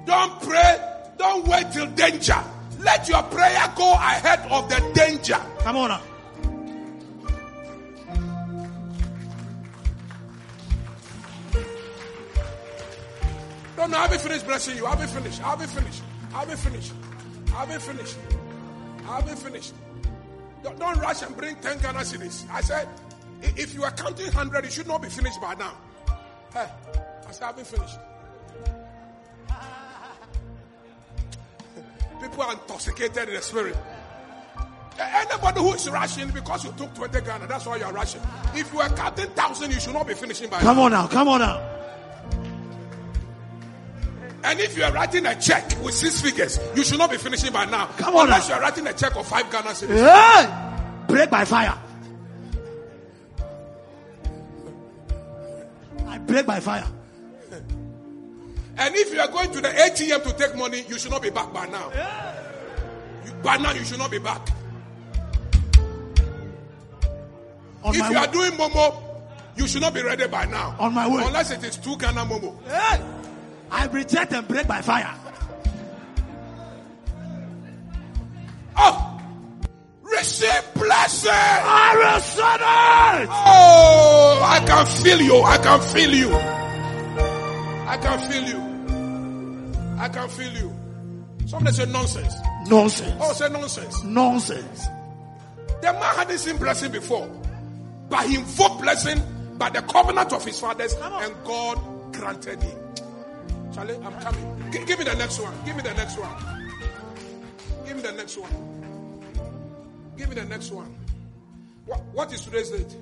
Don't pray. Don't wait till danger. Let your prayer go ahead of the danger. Come on now. No, no, I'll be finished blessing you. I'll be finished. I'll be finished. I'll be finished. I'll be finished. I'll be finished. Don't, don't rush and bring 10 Ghana cities. I said, if you are counting 100, you should not be finished by now. Hey, I said, I'll be finished. *laughs* People are intoxicated in the spirit. Anybody who is rushing because you took 20 Ghana, that's why you are rushing. If you are counting 1,000, you should not be finishing by now. Come on now. Come on now. And if you are writing a check with six figures, you should not be finishing by now. Come on Unless now. you are writing a check of five Ghana cedis. Hey! Break by fire. I break by fire. And if you are going to the ATM to take money, you should not be back by now. You, by now, you should not be back. On if you are doing Momo, you should not be ready by now. On my way. Unless it is two Ghana Momo. Hey! I reject and break by fire. Oh! Receive blessing! I receive it. Oh! I can feel you. I can feel you. I can feel you. I can feel you. Somebody say nonsense. Nonsense. Oh, say nonsense. Nonsense. The man hadn't seen blessing before, but he invoked blessing by the covenant of his fathers, and God granted him. Charlie, I'm coming. Gi- give me the next one. Give me the next one. Give me the next one. Give me the next one. What, what is today's date?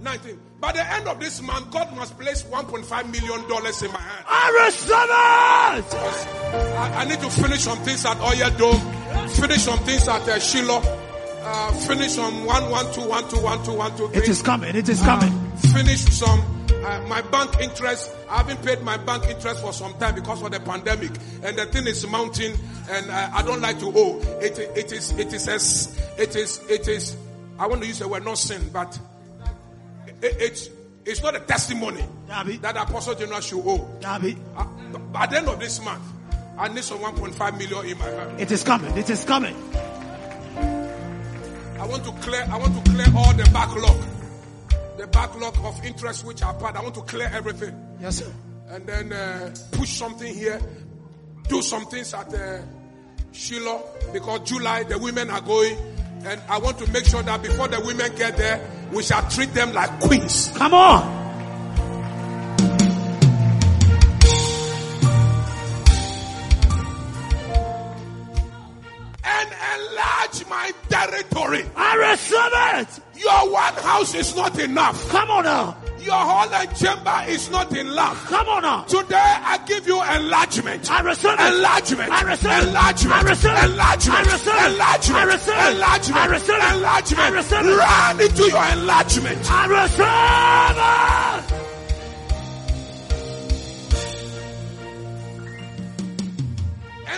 19. By the end of this month, God must place 1.5 million dollars in my hand. I receive it. I, I need to finish some things at Oya Dome, finish some things at uh, Shiloh, uh, finish some one one two one two one two one two. It is coming. It is coming. Finish some uh, my bank interest. I haven't paid my bank interest for some time because of the pandemic, and the thing is mounting, and uh, I don't like to owe. It it is it is as it is it is. I want to use the word not sin, but it, it's it's not a testimony Dabi. that Apostle General should owe. Dabi. Uh, by the end of this month, I need some 1.5 million in my hand. It is coming. It is coming. I want to clear. I want to clear all the backlog, the backlog of interest which are part. I want to clear everything, Yes, sir. and then uh, push something here, do some things at uh, Shiloh because July the women are going, and I want to make sure that before the women get there, we shall treat them like queens. Come on. My territory. I receive it. Your one house is not enough. Come on now. Your hall and chamber is not enough. Come on now. Today I give you enlargement. I receive it. Enlargement. I receive it. Enlargement. I receive it. Enlargement. I receive it. Enlargement. I receive it. Enlargement. I receive it. Enlargement. I receive it. Run into your enlargement. I receive it.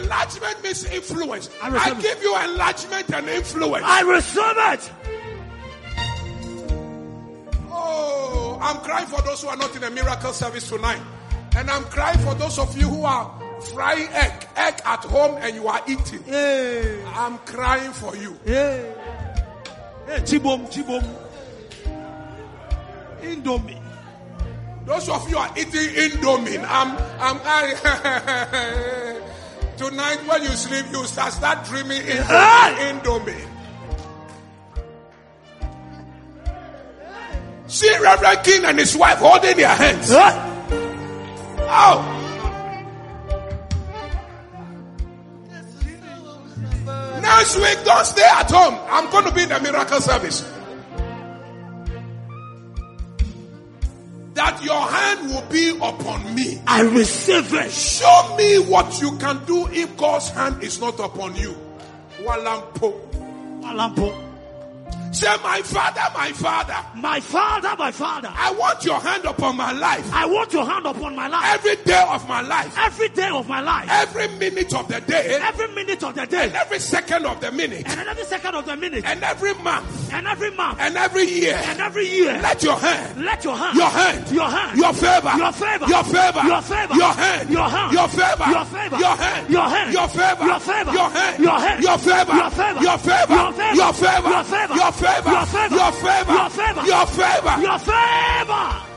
Enlargement means influence. I I, receive it. give you enlargement and influence. I receive it. Oh, I'm crying for those who are not in a miracle service tonight. And I'm crying for those of you who are frying egg, egg at home and you are eating. Hey. I'm crying for you. Hey. Hey, chibom, chibom. Indomie. Those of you are eating indomie. I'm, I'm, I, *laughs* tonight when you sleep, you start, start dreaming. Hey! indomie. See Reverend King and his wife holding their hands. Oh. Next week, don't stay at home. I'm going to be in the miracle service. That your hand will be upon me. I receive it. Show me what you can do if God's hand is not upon you. Walampo. Alampo. Say, my father, my father, My father, my father. I want your hand upon my life. I want your hand upon my life. Every day of my life. Every day of my life. Every minute of the day. Every minute of And every second of the minute. And every second of the minute. And every month. And every month. And every year. And every year. Let your hand. Let your hand. Your hand. Your hand. Your favor. Your favor. Your favor. Your favor. Your hand. Your hand. Your favor. Your favor. Your hand. Your hand. Your favor. Your favor. Your hand. Your hand. Your favor. Your favor. Your favor. Your favor. Your favor. Your favor. Your favor. Your favor. Your favor. Your favor. Your favor.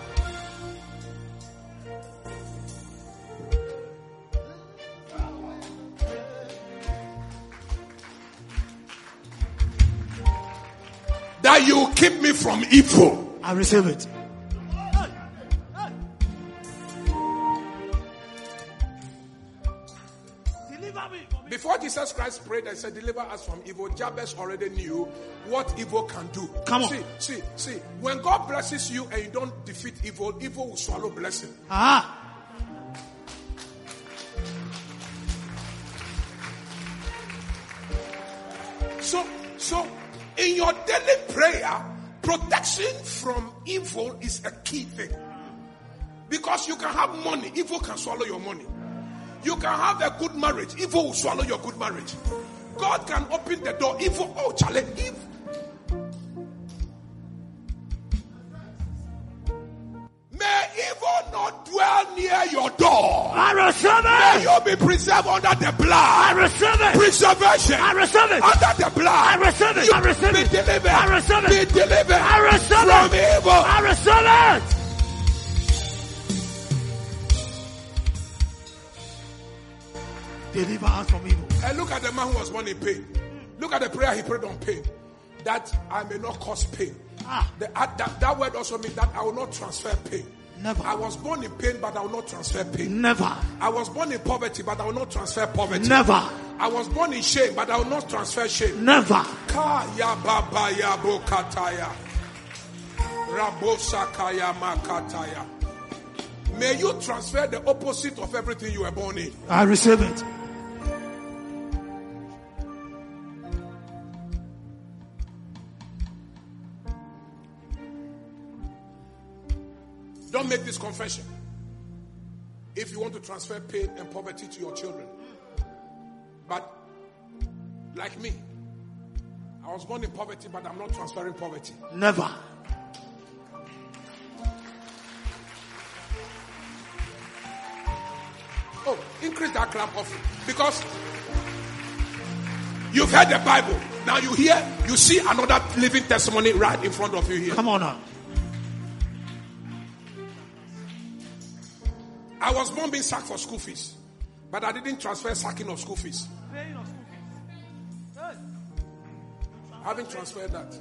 That you keep me from evil. I receive it. Deliver me. Before Jesus Christ prayed and said, Deliver us from evil, Jabez already knew what evil can do. Come on. See, see, see. When God blesses you and you don't defeat evil, evil will swallow blessing. Ah. So, so in your daily prayer, protection from evil is a key thing. Because you can have money, evil can swallow your money. You can have a good marriage, evil will swallow your good marriage. God can open the door, evil, oh, challenge, evil. Not dwell near your door. I receive May it. you will be preserved under the blood. I receive it. Preservation. I receive it. Under the blood. I receive it. You I receive be it. delivered. I receive it. Be delivered. I receive from it. evil. I receive it. Deliver us from evil. And look at the man who was born in pain. Look at the prayer he prayed on pain. That I may not cause pain. Ah. The, uh, that, that word also means that I will not transfer pain. Never. I was born in pain, but I will not transfer pain. Never. I was born in poverty, but I will not transfer poverty. Never. I was born in shame, but I will not transfer shame. Never. Kaya baba ya bokataya. Rabosakaya makataya. May you transfer the opposite of everything you were born in. I receive it. Don't make this confession. If you want to transfer pain and poverty to your children. But like me, I was born in poverty, but I'm not transferring poverty. Never. Oh, increase that clap offering. Because you've heard the Bible. Now you hear, you see another living testimony right in front of you here. Come on now. I was born being sacked for school fees, but I didn't transfer sacking of school fees. I haven't transferred that.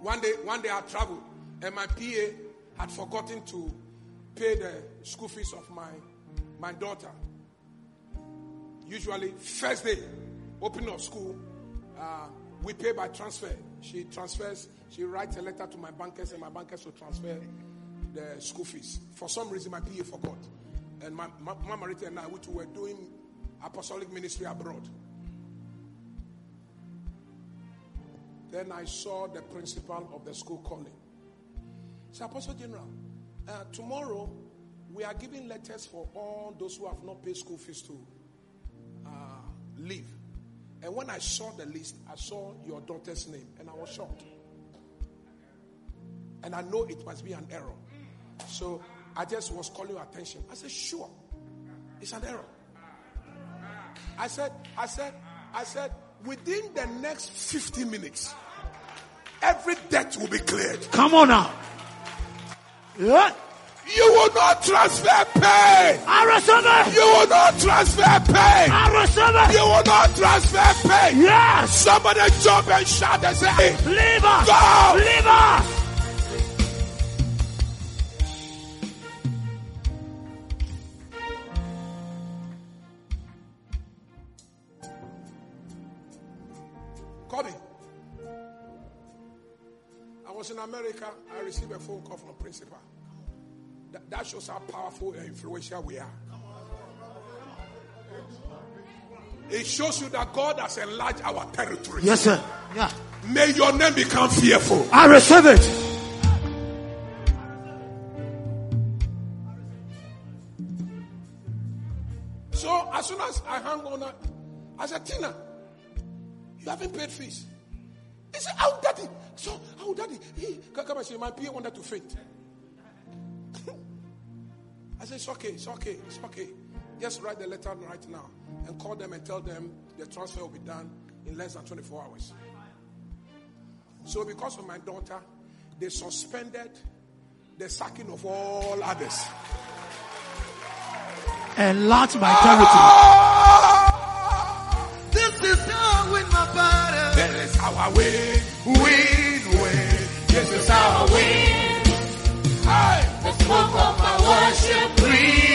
One day, one day I traveled, and my PA had forgotten to pay the school fees of my my daughter. usually first day, opening of school, uh, we pay by transfer. She transfers, she writes a letter to my bankers, and my bankers will transfer the school fees. For some reason, my PA forgot. And my, my, Mama and I, we two were doing apostolic ministry abroad. Then I saw the principal of the school calling. Say, Apostle General, uh, tomorrow we are giving letters for all those who have not paid school fees to uh, leave. And when I saw the list, I saw your daughter's name and I was shocked. And I know it must be an error. So I just was calling your attention. I said, sure, it's an error. I said, I said, I said, within the next 50 minutes, every debt will be cleared. Come on now. Yeah. You will not transfer pain. I receive it. You will not transfer pain. I receive it. You will not transfer pain. Yes. Somebody jump and shout and say, hey, Leave us. Go. Leave us. Kobe. I was in America. I received a phone call from a principal. That, that shows how powerful and influential we are. It shows you that God has enlarged our territory. Yes, sir. Yeah. May your name become fearful. I receive it. So as soon as I hang on, I said, Tina, you haven't paid fees. He said, Oh, daddy. So, oh, daddy. He, come and say, my PA wanted to faint. I said, It's okay, it's okay, it's okay. Just write the letter right now and call them and tell them the transfer will be done in less than 24 hours. So, because of my daughter, they suspended the sacking of all others. and Enlarge my ah! territory. This is how win my battle. That is how I win, win, win. This is how I win. Hey. The smoke of my worship. We